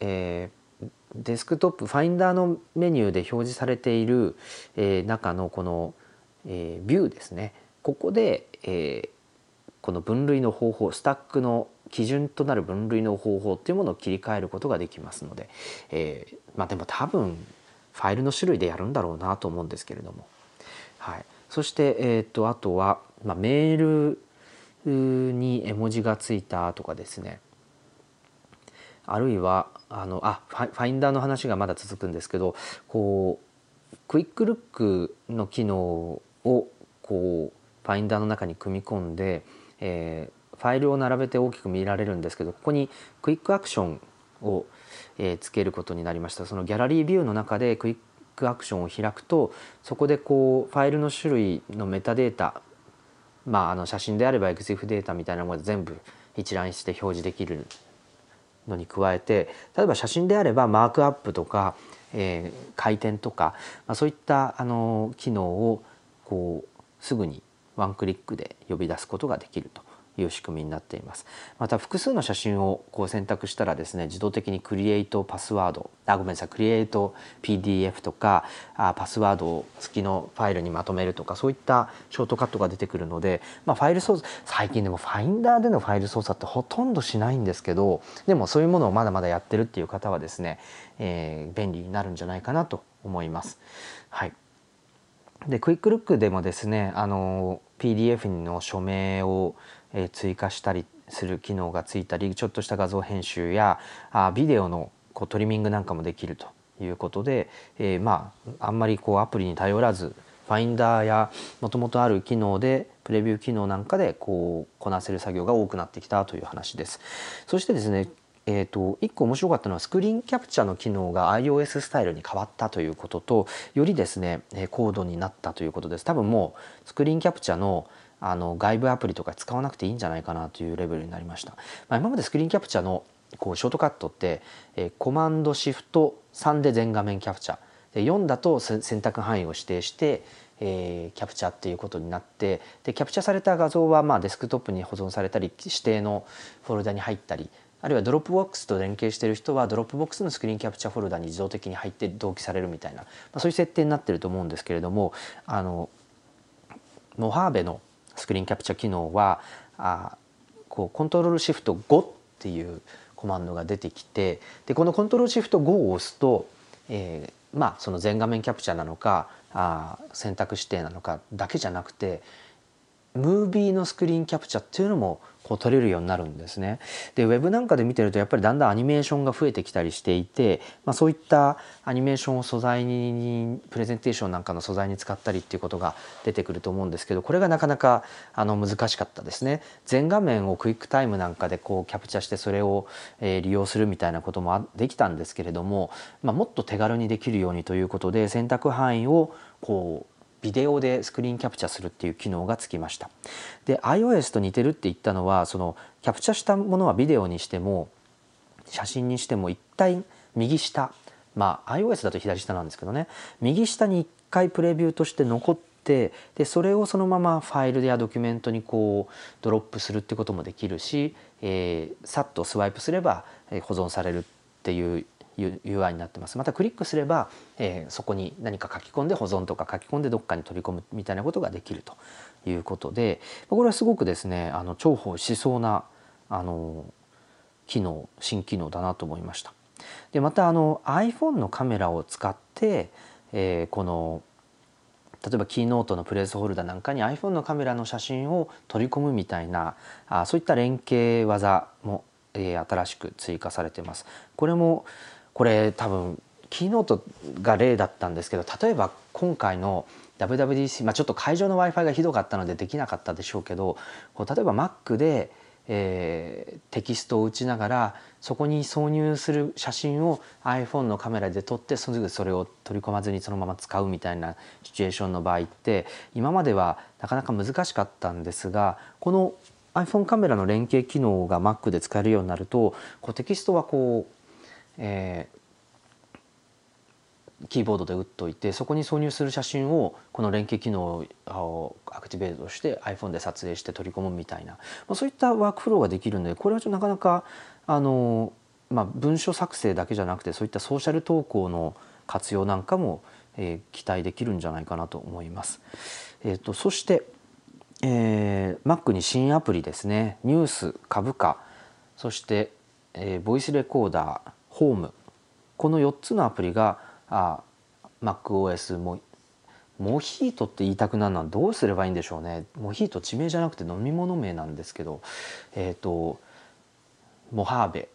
えーデスクトップファインダーのメニューで表示されている、えー、中のこの、えー、ビューですねここで、えー、この分類の方法スタックの基準となる分類の方法っていうものを切り替えることができますので、えー、まあでも多分ファイルの種類でやるんだろうなと思うんですけれども、はい、そして、えーと、あとは、まあ、メールに絵文字がついたとかですね。あるいはあのあファインダーの話がまだ続くんですけどこうクイックルックの機能をこうファインダーの中に組み込んで、えー、ファイルを並べて大きく見られるんですけどここにクイックアクションを、えー、つけることになりました。そのギャラリービューの中でクイックアクションを開くとそこでこうファイルの種類のメタデータまああの写真であれば EXIF データみたいなもので全部一覧して表示できるのに加えて例えば写真であればマークアップとか、えー、回転とか、まあ、そういったあの機能をこうすぐにワンクリックで呼び出すことができるという仕組みになっていますまた複数の写真をこう選択したらですね自動的にクリエイトパスワードあごめんなさいクリエイト PDF とかあパスワード付きのファイルにまとめるとかそういったショートカットが出てくるので、まあ、ファイル操作最近でもファインダーでのファイル操作ってほとんどしないんですけどでもそういうものをまだまだやってるっていう方はですね、えー、便利になるんじゃないかなと思います。はいでクイックルックでもですねあの PDF の署名をえ追加したりする機能がついたりちょっとした画像編集やあビデオのこうトリミングなんかもできるということで、えー、まああんまりこうアプリに頼らずファインダーやもともとある機能でプレビュー機能なんかでこうこなせる作業が多くなってきたという話です。そしてですねえーと、1個面白かったのはスクリーンキャプチャーの機能が iOS スタイルに変わったということとよりですね高度になったということです。多分もうスクリーンキャプチャーのあの外部アプリとか使わなくていいんじゃないかなというレベルになりました、まあ、今までスクリーンキャプチャーのこうショートカットって、えー、コマンドシフト3で全画面キャプチャー。で4だと選択範囲を指定して、えー、キャプチャーっていうことになってでキャプチャーされた画像はまあデスクトップに保存されたり指定のフォルダに入ったりあるいは Dropbox と連携してる人は Dropbox のスクリーンキャプチャフォルダに自動的に入って同期されるみたいな、まあ、そういう設定になってると思うんですけれどもあのモハーベのスクリーンキャプチャ機能はあこうコントロールシフト5っていうコマンドが出てきてでこのコントロールシフト5を押すと、えー、まあその全画面キャプチャーなのかあ選択指定なのかだけじゃなくてムービーのスクリーンキャプチャーっていうのもこう撮れるようになるんですね。でウェブなんかで見てるとやっぱりだんだんアニメーションが増えてきたりしていて、まあ、そういったアニメーションを素材にプレゼンテーションなんかの素材に使ったりっていうことが出てくると思うんですけどこれがなかなかあの難しかったですね。全画面をクイックタイムなんかでこうキャプチャーしてそれを、え利用するみたいなこともできたんですけれども、まあ、もっと手軽にできるようにということで選択範囲をこうビデオでスクリーンキャプチャするっていう機能がつきました。で iOS と似てるって言ったのはそのキャプチャしたものはビデオにしても写真にしても一体右下まあ iOS だと左下なんですけどね。右下に一回プレビューとして残ってでそれをそのままファイルやドキュメントにこうドロップするってこともできるし、えー、さっとスワイプすれば保存されるっていう UI になってますまたクリックすれば、えー、そこに何か書き込んで保存とか書き込んでどっかに取り込むみたいなことができるということでこれはすごくですねあの重宝しそうなあの機能新機能だなと思いました。でまたあの iPhone のカメラを使って、えー、この例えばキーノートのプレースホルダーなんかに iPhone のカメラの写真を取り込むみたいなあそういった連携技も、えー、新しく追加されてます。これもこれ多分キーノートが例だったんですけど例えば今回の WWDC、まあ、ちょっと会場の w i f i がひどかったのでできなかったでしょうけどこう例えば Mac で、えー、テキストを打ちながらそこに挿入する写真を iPhone のカメラで撮ってすぐそれを取り込まずにそのまま使うみたいなシチュエーションの場合って今まではなかなか難しかったんですがこの iPhone カメラの連携機能が Mac で使えるようになるとこうテキストはこうえー、キーボードで打っといてそこに挿入する写真をこの連携機能をアクティベートして iPhone で撮影して取り込むみたいな、まあ、そういったワークフローができるのでこれはちょっとなかなかあの、まあ、文書作成だけじゃなくてそういったソーシャル投稿の活用なんかも、えー、期待できるんじゃないかなと思います。えーと、そして、えー、Mac に新アプリですね。ニュース株価。そして、えー、ボイスレコーダー。ホーム。この4つのアプリがあ MacOS もモヒートって言いたくなるのはどうすればいいんでしょうね。モヒート地名じゃなくて飲み物名なんですけどえっ、ー、とモハーベ。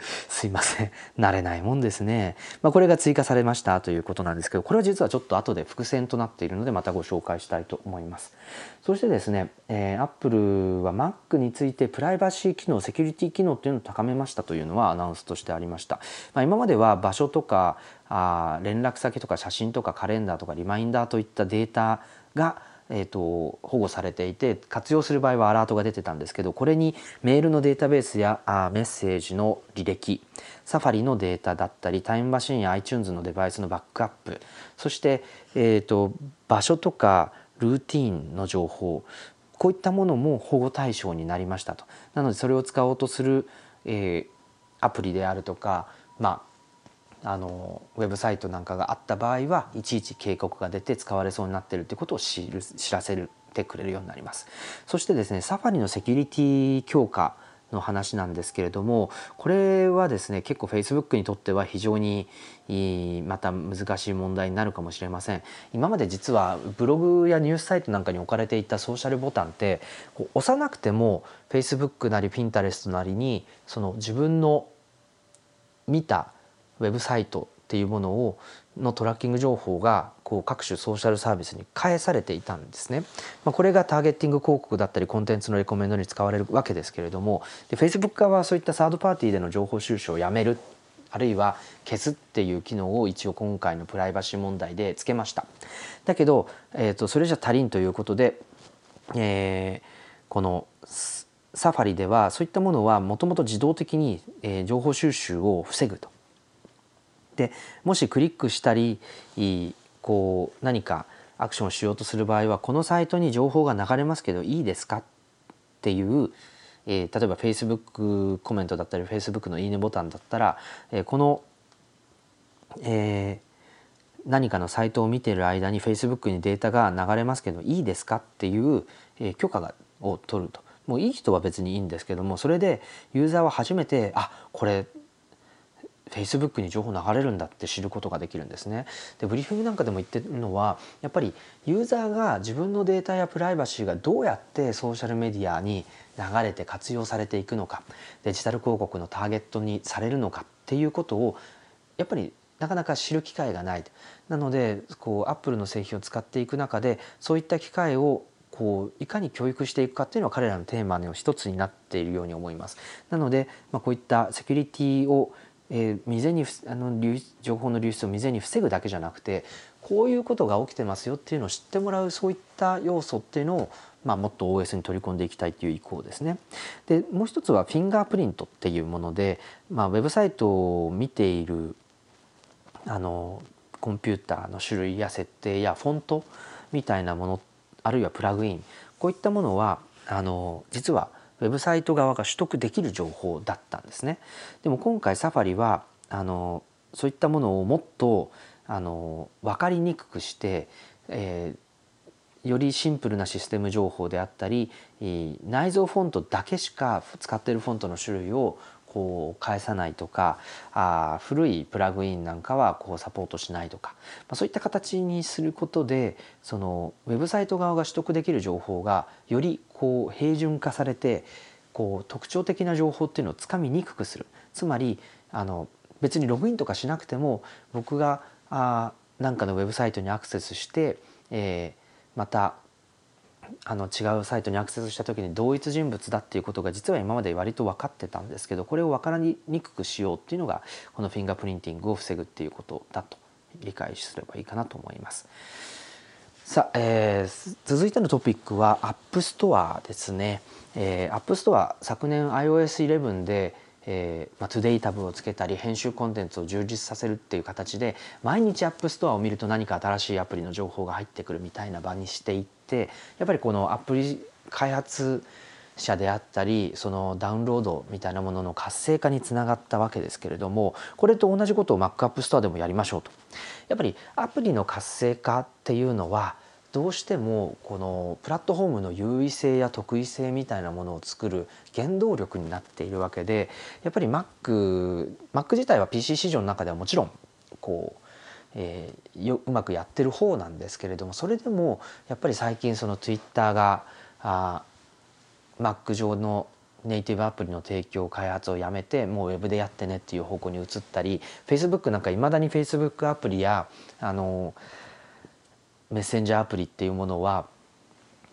すいません。慣れないもんですね、まあ、これが追加されましたということなんですけどこれは実はちょっと後で伏線となっているのでまたご紹介したいと思います。そしてですね、えー、Apple は Mac についてプライバシー機能セキュリティ機能っていうのを高めましたというのはアナウンスとしてありました、まあ、今までは場所とかあ連絡先とか写真とかカレンダーとかリマインダーといったデータがえーと、保護されていて活用する場合はアラートが出てたんですけどこれにメールのデータベースやあメッセージの履歴サファリのデータだったりタイムマシンや iTunes のデバイスのバックアップそして、えーと、場所とかルーティンの情報こういったものも保護対象になりましたと。なのでそれを使おうとする、えー、アプリであるとか、まあ、あのウェブサイトなんかがあった場合はいちいち警告が出て使われそうになってるということを知る知らせてくれるようになります。そしてですねサファリのセキュリティ強化の話なんですけれどもこれはですね結構 Facebook にとっては非常にまた難しい問題になるかもしれません今まで実はブログやニュースサイトなんかに置かれていたソーシャルボタンってこう押さなくても Facebook なり Pinterest なりにその自分の見たウェブサイトっていうものをのトラッキング情報がこう各種ソーシャルサービスに返されていたんですね。まあ、これがターゲッティング広告だったりコンテンツのレコメンドに使われるわけですけれどもで Facebook 側はそういったサードパーティーでの情報収集をやめるあるいは消すっていう機能を一応今回のプライバシー問題でつけました。だけど、えー、とそれじゃ足りんということで、えー、このサファリではそういったものはもともと自動的に、情報収集を防ぐと。でもしクリックしたりこう何かアクションしようとする場合はこのサイトに情報が流れますけどいいですかっていう、えー、例えば Facebook コメントだったり Facebook のいいねボタンだったら、えー、この、えー、何かのサイトを見ている間に Facebook にデータが流れますけどいいですかっていう、え、許可がを取ると。もういい人は別にいいんですけどもそれでユーザーは初めてあこれ Facebook に情報流れるんだって知ることができるんですね。でブリーフィングなんかでも言ってるのはやっぱりユーザーが自分のデータやプライバシーがどうやってソーシャルメディアに流れて活用されていくのかデジタル広告のターゲットにされるのかっていうことをやっぱりなかなか知る機会がないなのでこうアップルの製品を使っていく中でそういった機会をこういかに教育していくかっていうのは彼らのテーマの一つになっているように思います。なので、まあ、こういったセキュリティをえー、未然にあの流情報の流出を未然に防ぐだけじゃなくてこういうことが起きてますよっていうのを知ってもらうそういった要素っていうのを、まあ、もっと OS に取り込んでいきたいという意向ですね。でもう一つはフィンガープリントっていうもので、まあ、ウェブサイトを見ているあのコンピューターの種類や設定やフォントみたいなものあるいはプラグインこういったものはあの実はウェブサイト側が取得できる情報だったんですね。でも今回サファリはあのそういったものをもっとあの分かりにくくして、えー、よりシンプルなシステム情報であったり内蔵フォントだけしか使っているフォントの種類をこう返さないとかあ古いプラグインなんかはこうサポートしないとか、まあ、そういった形にすることでそのウェブサイト側が取得できる情報がよりこう平準化されてこう特徴的な情報っていうのをつかみにくくする。つまりあの別にログインとかしなくても僕があなんかのウェブサイトにアクセスして、えー、またあの違うサイトにアクセスした時に同一人物だっていうことが実は今まで割と分かってたんですけどこれを分からにくくしようっていうのがこのフィンガープリンティングを防ぐっていうことだと理解すればいいかなと思います。さあ、えー、続いてのトピックは App Store ですね。えー、 App Store 昨年 iOS11 でえーまあ、 Today タブをつけたり編集コンテンツを充実させるっていう形で毎日 App Store を見ると何か新しいアプリの情報が入ってくるみたいな場にしていってやっぱりこのアプリ開発者であったりそのダウンロードみたいなものの活性化につながったわけですけれどもこれと同じことを Mac アップストアでもやりましょうと。やっぱりアプリの活性化っていうのはどうしてもこのプラットフォームの優位性や得意性みたいなものを作る原動力になっているわけでやっぱり Mac, Mac 自体は PC 市場の中ではもちろんこうえー、ようまくやってる方なんですけれどもそれでもやっぱり最近その Twitter があ Mac 上のネイティブアプリの提供開発をやめてもうウェブでやってねっていう方向に移ったり Facebook なんかいまだに Facebook アプリやあのメッセンジャーアプリっていうものは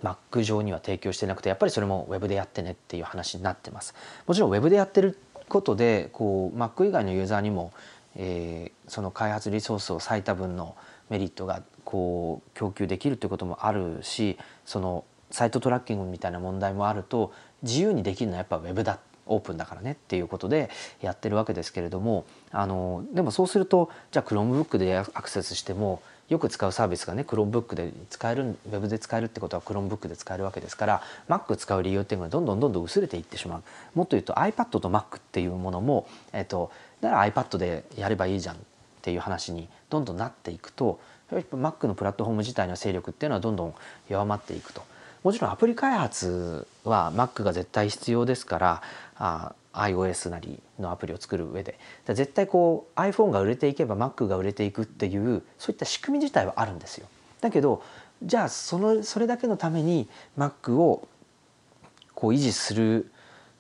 Mac 上には提供してなくてやっぱりそれも Web でやってねっていう話になってます。もちろん Web でやってることでこう Mac 以外のユーザーにも、えー、その開発リソースを割いた分のメリットがこう供給できるということもあるしそのサイトトラッキングみたいな問題もあると自由にできるのはやっぱ Web だオープンだからねっていうことでやってるわけですけれどもあのでもそうするとじゃあ Chromebook でアクセスしてもよく使うサービスがね Chromebook で使えるウェブで使えるってことは Chromebook で使えるわけですから Mac 使う理由っていうのがどんどんどんどん薄れていってしまう。もっと言うと iPad と Mac っていうものも、えっと、だから iPad でやればいいじゃんっていう話にどんどんなっていくとやっぱ Mac のプラットフォーム自体の勢力っていうのはどんどん弱まっていくと。もちろんアプリ開発は Mac が絶対必要ですからあ iOS なりのアプリを作る上で絶対こう iPhone が売れていけば Mac が売れていくっていうそういった仕組み自体はあるんですよ。だけどじゃあそのそれだけのために Mac をこう維持する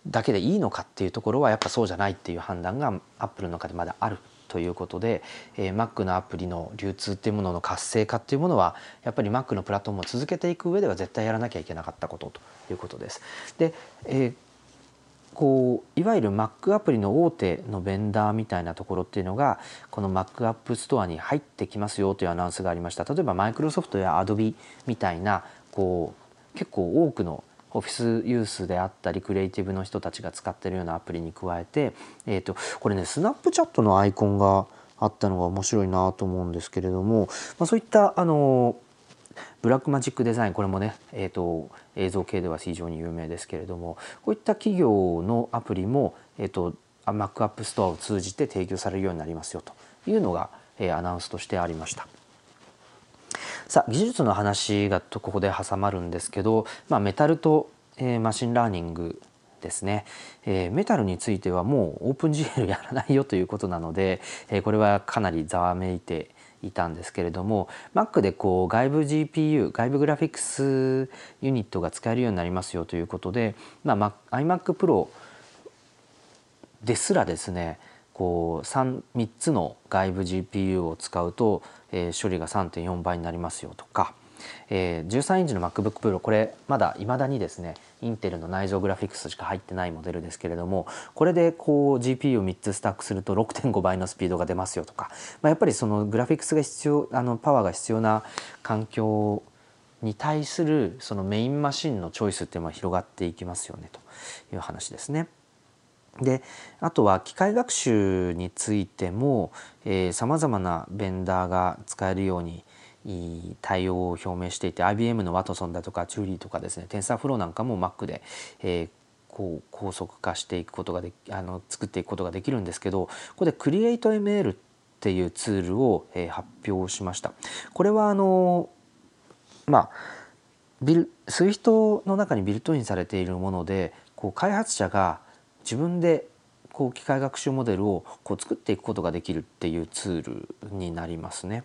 だけでいいのかっていうところはやっぱそうじゃないっていう判断が Apple の中でまだあるということで、えー、Mac のアプリの流通っていうものの活性化っていうものはやっぱり Mac のプラットフォームを続けていく上では絶対やらなきゃいけなかったことということです。で、えーこういわゆる Mac アプリの大手のベンダーみたいなところっていうのがこの Mac アップストアに入ってきますよというアナウンスがありました例えばマイクロソフトや Adobe みたいなこう結構多くのオフィスユースであったりクリエイティブの人たちが使ってるようなアプリに加えて、えーと、これね Snapchat のアイコンがあったのが面白いなと思うんですけれども、まあ、そういったあの Blackmagic Design これもね、えーと、映像系では非常に有名ですけれどもこういった企業のアプリも、えーと、 Mac App Store を通じて提供されるようになりますよというのが、えー、アナウンスとしてありました。さあ技術の話がここで挟まるんですけど、まあ、メタルと、えー、 machine learning ですね、えー、メタルについてはもう OpenGL やらないよということなので、えー、これはかなりざわめいていたんですけれども Mac でこう外部 GPU 外部グラフィックスユニットが使えるようになりますよということで、まあ、iMac Pro ですらですねこう 3, 3つの外部 GPU を使うと、えー、処理が3.4倍になりますよとか、えー、13インチの MacBookPro これまだいまだにですねインテルの内蔵グラフィックスしか入ってないモデルですけれどもこれでこう GPU を3つスタックすると6.5倍のスピードが出ますよとか、まあ、やっぱりそのグラフィックスが必要あのパワーが必要な環境に対するそのメインマシンのチョイスっていうのは広がっていきますよねという話ですね。であとは機械学習についてもさまざまなベンダーが使えるように対応を表明していて IBM の Watson だとか Turi とかですね TensorFlow なんかも Mac で、えー、こう高速化していくことがであの作っていくことができるんですけどここで CreateML っていうツールを、えー、発表しました。これはあのまあビル SWIFT の中にビルトインされているものでこう開発者が自分でこう機械学習モデルをこう作っていくことができるっていうツールになりますね。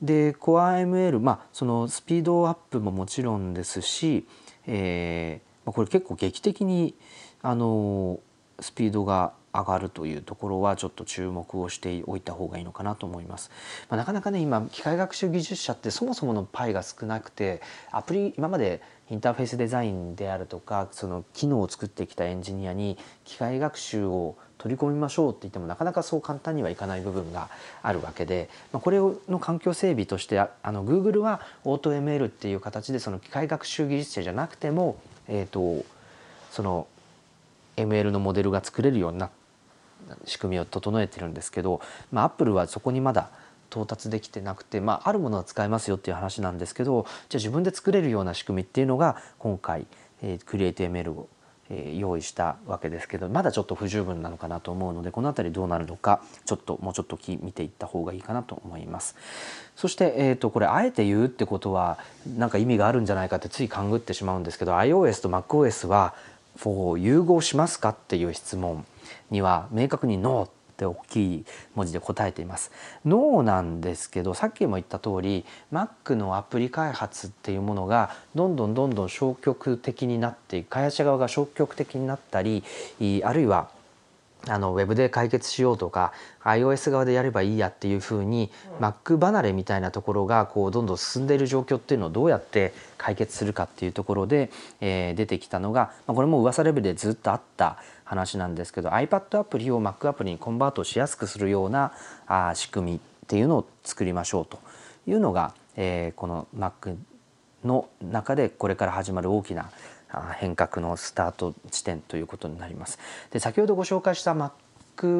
で CoreML まあそのスピードアップももちろんですし、えー、これ結構劇的にあのスピードが上がるというところはちょっと注目をしておいた方がいいのかなと思います。まあ、なかなかね今機械学習技術者ってそもそものパイが少なくてアプリ今までインターフェースデザインであるとかその機能を作ってきたエンジニアに機械学習を取り込みましょうって言ってもなかなかそう簡単にはいかない部分があるわけで、ま、これの環境整備としてあの Google は AutoML っていう形でその機械学習技術者じゃなくても、えーと、その ML のモデルが作れるような仕組みを整えてるんですけど、まあ、Apple はそこにまだ到達できてなくて、まあ、あるものは使えますよっていう話なんですけどじゃあ自分で作れるような仕組みっていうのが今回、えー、CreateML をえ用意したわけですけどまだちょっと不十分なのかなと思うのでこの辺りどうなるのかちょっともうちょっと見ていった方がいいかなと思います。そして、えー、とこれあえて言うってことは何か意味があるんじゃないかってつい勘ぐってしまうんですけど iOS と MacOS は融合しますかっていう質問には明確にノーって大きい文字で答えています。ノーなんですけどさっきも言った通り Mac のアプリ開発っていうものがどんどんどんどん消極的になって開発者側が消極的になったりあるいはあのウェブで解決しようとか iOS 側でやればいいやっていうふうに、Mac 離れみたいなところがこうどんどん進んでいる状況っていうのをどうやって解決するかっていうところで、えー、出てきたのが、まあ、これも噂レベルでずっとあった話なんですけど iPad アプリを Mac アプリにコンバートしやすくするようなあ仕組みっていうのを作りましょうというのが、えー、この Mac の中でこれから始まる大きな変革のスタート地点ということになります。で先ほどご紹介した Mac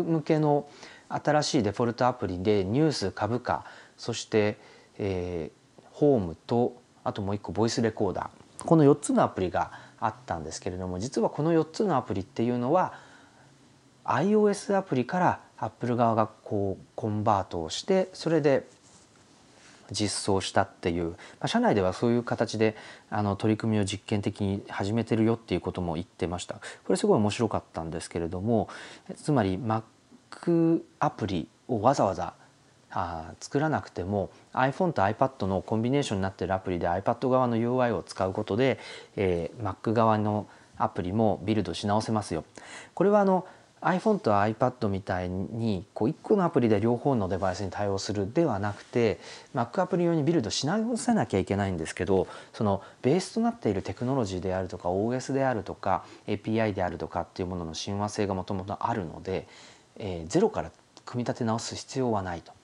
向けの新しいデフォルトアプリでニュース株価そして、えー、ホームとあともう一個ボイスレコーダーこの4つのアプリがあったんですけれども実はこの4つのアプリっていうのは iOS アプリから Apple 側がこうコンバートをしてそれで実装したっていう、まあ、社内ではそういう形であの取り組みを実験的に始めてるよっていうことも言ってました。これすごい面白かったんですけれどもつまり Mac アプリをわざわざあ作らなくても iPhone と iPad のコンビネーションになっているアプリで iPad 側の UI を使うことで、えー、Mac 側のアプリもビルドし直せますよ。これはあの iPhone と iPad みたいにこう1個のアプリで両方のデバイスに対応するではなくて Mac アプリ用にビルドし直せなきゃいけないんですけどそのベースとなっているテクノロジーであるとか OS であるとか API であるとかっていうものの親和性がもともとあるので、えー、ゼロから組み立て直す必要はないと。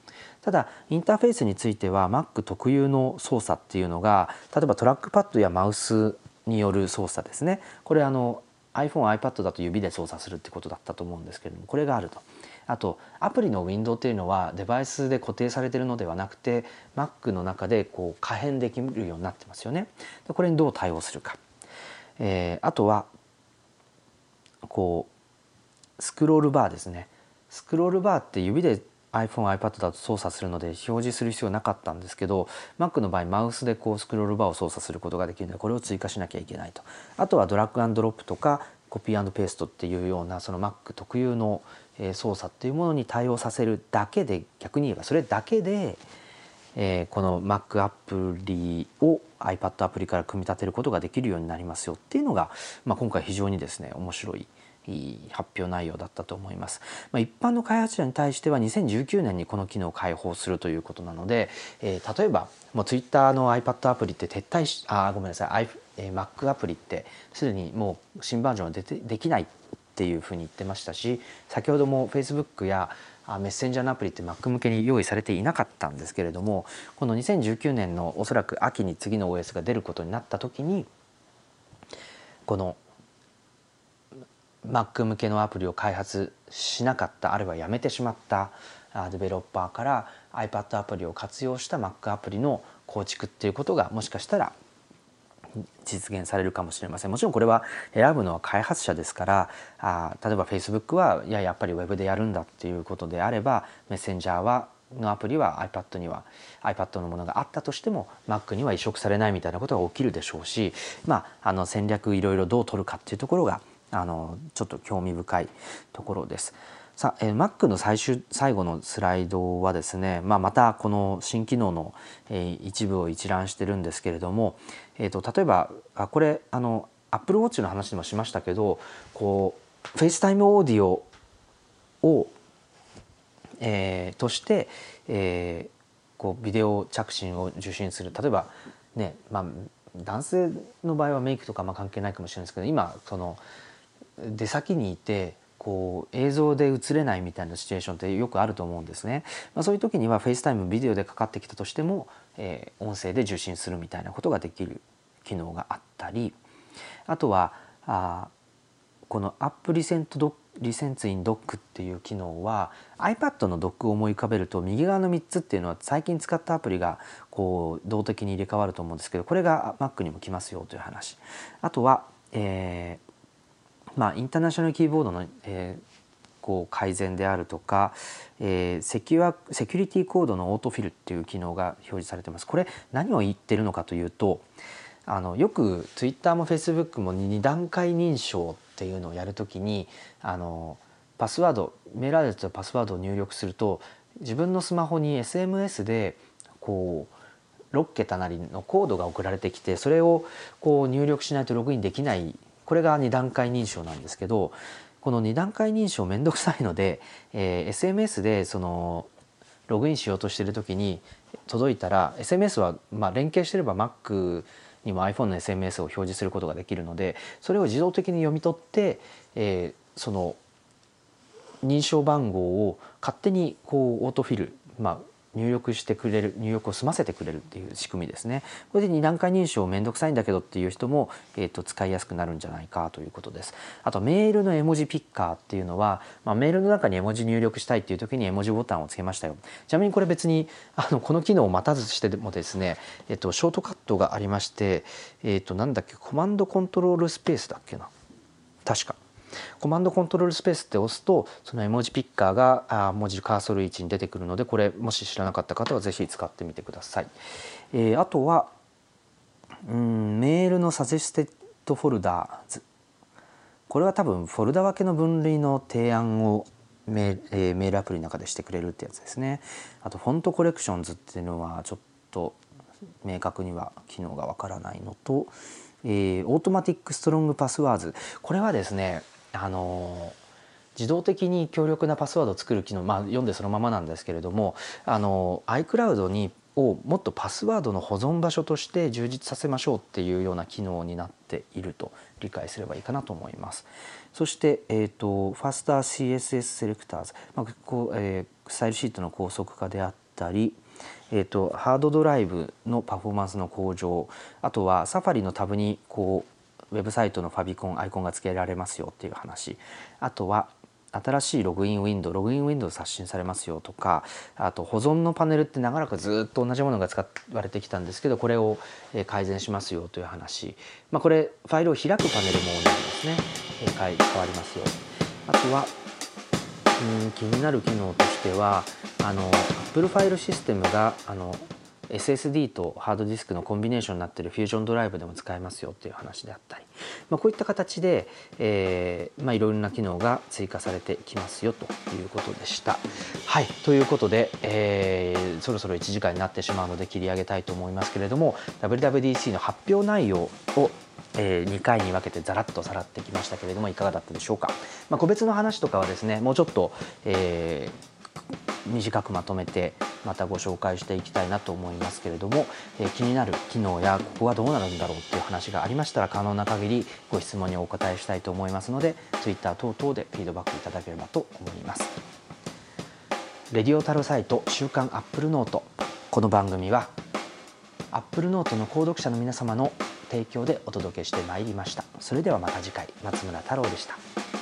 ただインターフェースについては Mac 特有の操作っていうのが例えばトラックパッドやマウスによる操作ですねこれあの iPhone、iPad だと指で操作するってことだったと思うんですけれどもこれがあると。あとアプリのウィンドウっていうのはデバイスで固定されてるのではなくて Mac の中でこう可変できるようになってますよね。これにどう対応するか。えー、あとはこうスクロールバーですね。スクロールバーって指で iPhone、iPad だと操作するので表示する必要なかったんですけど Mac の場合マウスでこうスクロールバーを操作することができるのでこれを追加しなきゃいけないと。あとはドラッグアンドロップとかコピーペーストっていうようなその Mac 特有の操作っていうものに対応させるだけで逆に言えばそれだけで、えー、この Mac アプリを iPad アプリから組み立てることができるようになりますよっていうのが、まあ、今回非常にですね面白い発表内容だったと思います。まあ、一般の開発者に対しては2019年にこの機能を開放するということなので、えー、例えばもう Twitter の iPad アプリって撤退しあごめんなさい、えー、Mac アプリってすでにもう新バージョンは出てできないっていうふうに言ってましたし先ほども Facebook やメッセンジャーのアプリって Mac 向けに用意されていなかったんですけれどもこの2019年のおそらく秋に次の OS が出ることになった時にこの Mac 向けのアプリを開発しなかったあるいはやめてしまったデベロッパーから iPad アプリを活用した Mac アプリの構築っていうことがもしかしたら実現されるかもしれません。もちろんこれは選ぶのは開発者ですからあ例えば Facebook はいややっぱり Web でやるんだっていうことであればメッセンジャーはのアプリは iPad には iPad のものがあったとしても Mac には移植されないみたいなことが起きるでしょうし、まあ、あの戦略いろいろどう取るかっていうところがあのちょっと興味深いところです。さあ、えー、Mac の最終最後のスライドはですね、まあ、またこの新機能の、えー、一部を一覧してるんですけれども、えーと、例えばあこれあの Apple Watch の話でもしましたけどこう FaceTime オーディオを、えー、として、えー、こうビデオ着信を受信する例えばねまあ男性の場合はメイクとかまあ関係ないかもしれないですけど今その出先にいてこう映像で映れないみたいなシチュエーションってよくあると思うんですね。まあ、そういう時には FaceTime ビデオでかかってきたとしても、えー、音声で受信するみたいなことができる機能があったりあとはあこの App Recent Recents in Dock っていう機能は iPad のドックを思い浮かべると右側の3つっていうのは最近使ったアプリがこう動的に入れ替わると思うんですけどこれが Mac にも来ますよという話あとは、えーまあ、 International Keyboard の、えー、こう改善であるとか、えー、セキュアセキュリティコードのオートフィルっていう機能が表示されてます。これ何を言ってるのかというとあのよくツイッターもフェイスブックも2段階認証っていうのをやるときにあのパスワードメールアドレスとパスワードを入力すると自分のスマホに SMS でこう6桁なりのコードが送られてきてそれをこう入力しないとログインできないこれが2段階認証なんですけどこの2段階認証めんどくさいので、えー、SMS でそのログインしようとしてる時に届いたら SMS はまあ連携してれば Mac にも iPhone の SMS を表示することができるのでそれを自動的に読み取って、えー、その認証番号を勝手にこうオートフィル、まあ、入力してくれる入力を済ませてくれるっていう仕組みですね。これで2段階認証めんどくさいんだけどっていう人も、えーと、使いやすくなるんじゃないかということです。あとメールの絵文字ピッカーっていうのは、まあ、メールの中に絵文字入力したいっていう時に絵文字ボタンをつけましたよ。ちなみにこれ別にあのこの機能を待たずしてもですね、えーと、ショートカットがありまして、えーと、となんだっけコマンドコントロールスペースだっけな。確か。コマンドコントロールスペースって押すとその絵文字ピッカーがあ文字カーソル位置に出てくるのでこれもし知らなかった方は是非使ってみてください。えー、あとはうんメールの Suggested Folders これは多分フォルダ分けの分類の提案をメ,、えー、メールアプリの中でしてくれるってやつですね。あと Font Collections っていうのはちょっと明確には機能がわからないのと、えー、 Automatic Strong Passwords これはですねあの自動的に強力なパスワードを作る機能、まあ、読んでそのままなんですけれどもあの iCloud にをもっとパスワードの保存場所として充実させましょうっていうような機能になっていると理解すればいいかなと思います。そして、えーと、ファスター CSS セレクターズ、まあこうえー、スタイルシートの高速化であったり、えーとハードドライブのパフォーマンスの向上あとはサファリのタブにこうウェブサイトのファビコンアイコンが付けられますよっていう話。あとは新しいログインウィンドウログインウィンドウ刷新されますよとかあと保存のパネルって長らくずっと同じものが使われてきたんですけどこれを改善しますよという話、まあ、これファイルを開くパネルも同じですね変わりますよあとはうん気になる機能としてはあの Apple ファイルシステムがあの SSD とハードディスクのコンビネーションになっているフュージョンドライブでも使えますよという話であったり、まあ、こういった形で、えーまあ、いろいろな機能が追加されてきますよということでした。はい。ということで、えー、そろそろ1時間になってしまうので切り上げたいと思いますけれども WWDC の発表内容をえー、2回に分けてざらっとさらってきましたけれどもいかがだったでしょうか、まあ、個別の話とかはですねもうちょっと、えー、短くまとめてまたご紹介していきたいなと思いますけれども、えー、気になる機能やここはどうなるんだろうっていう話がありましたら可能な限りご質問にお答えしたいと思いますので Twitter 等々でフィードバックいただければと思います。レディオタルサイト週刊アップルノート。この番組はアップルノートの購読者の皆様の提供でお届けしてまいりました。それではまた次回松村太郎でした。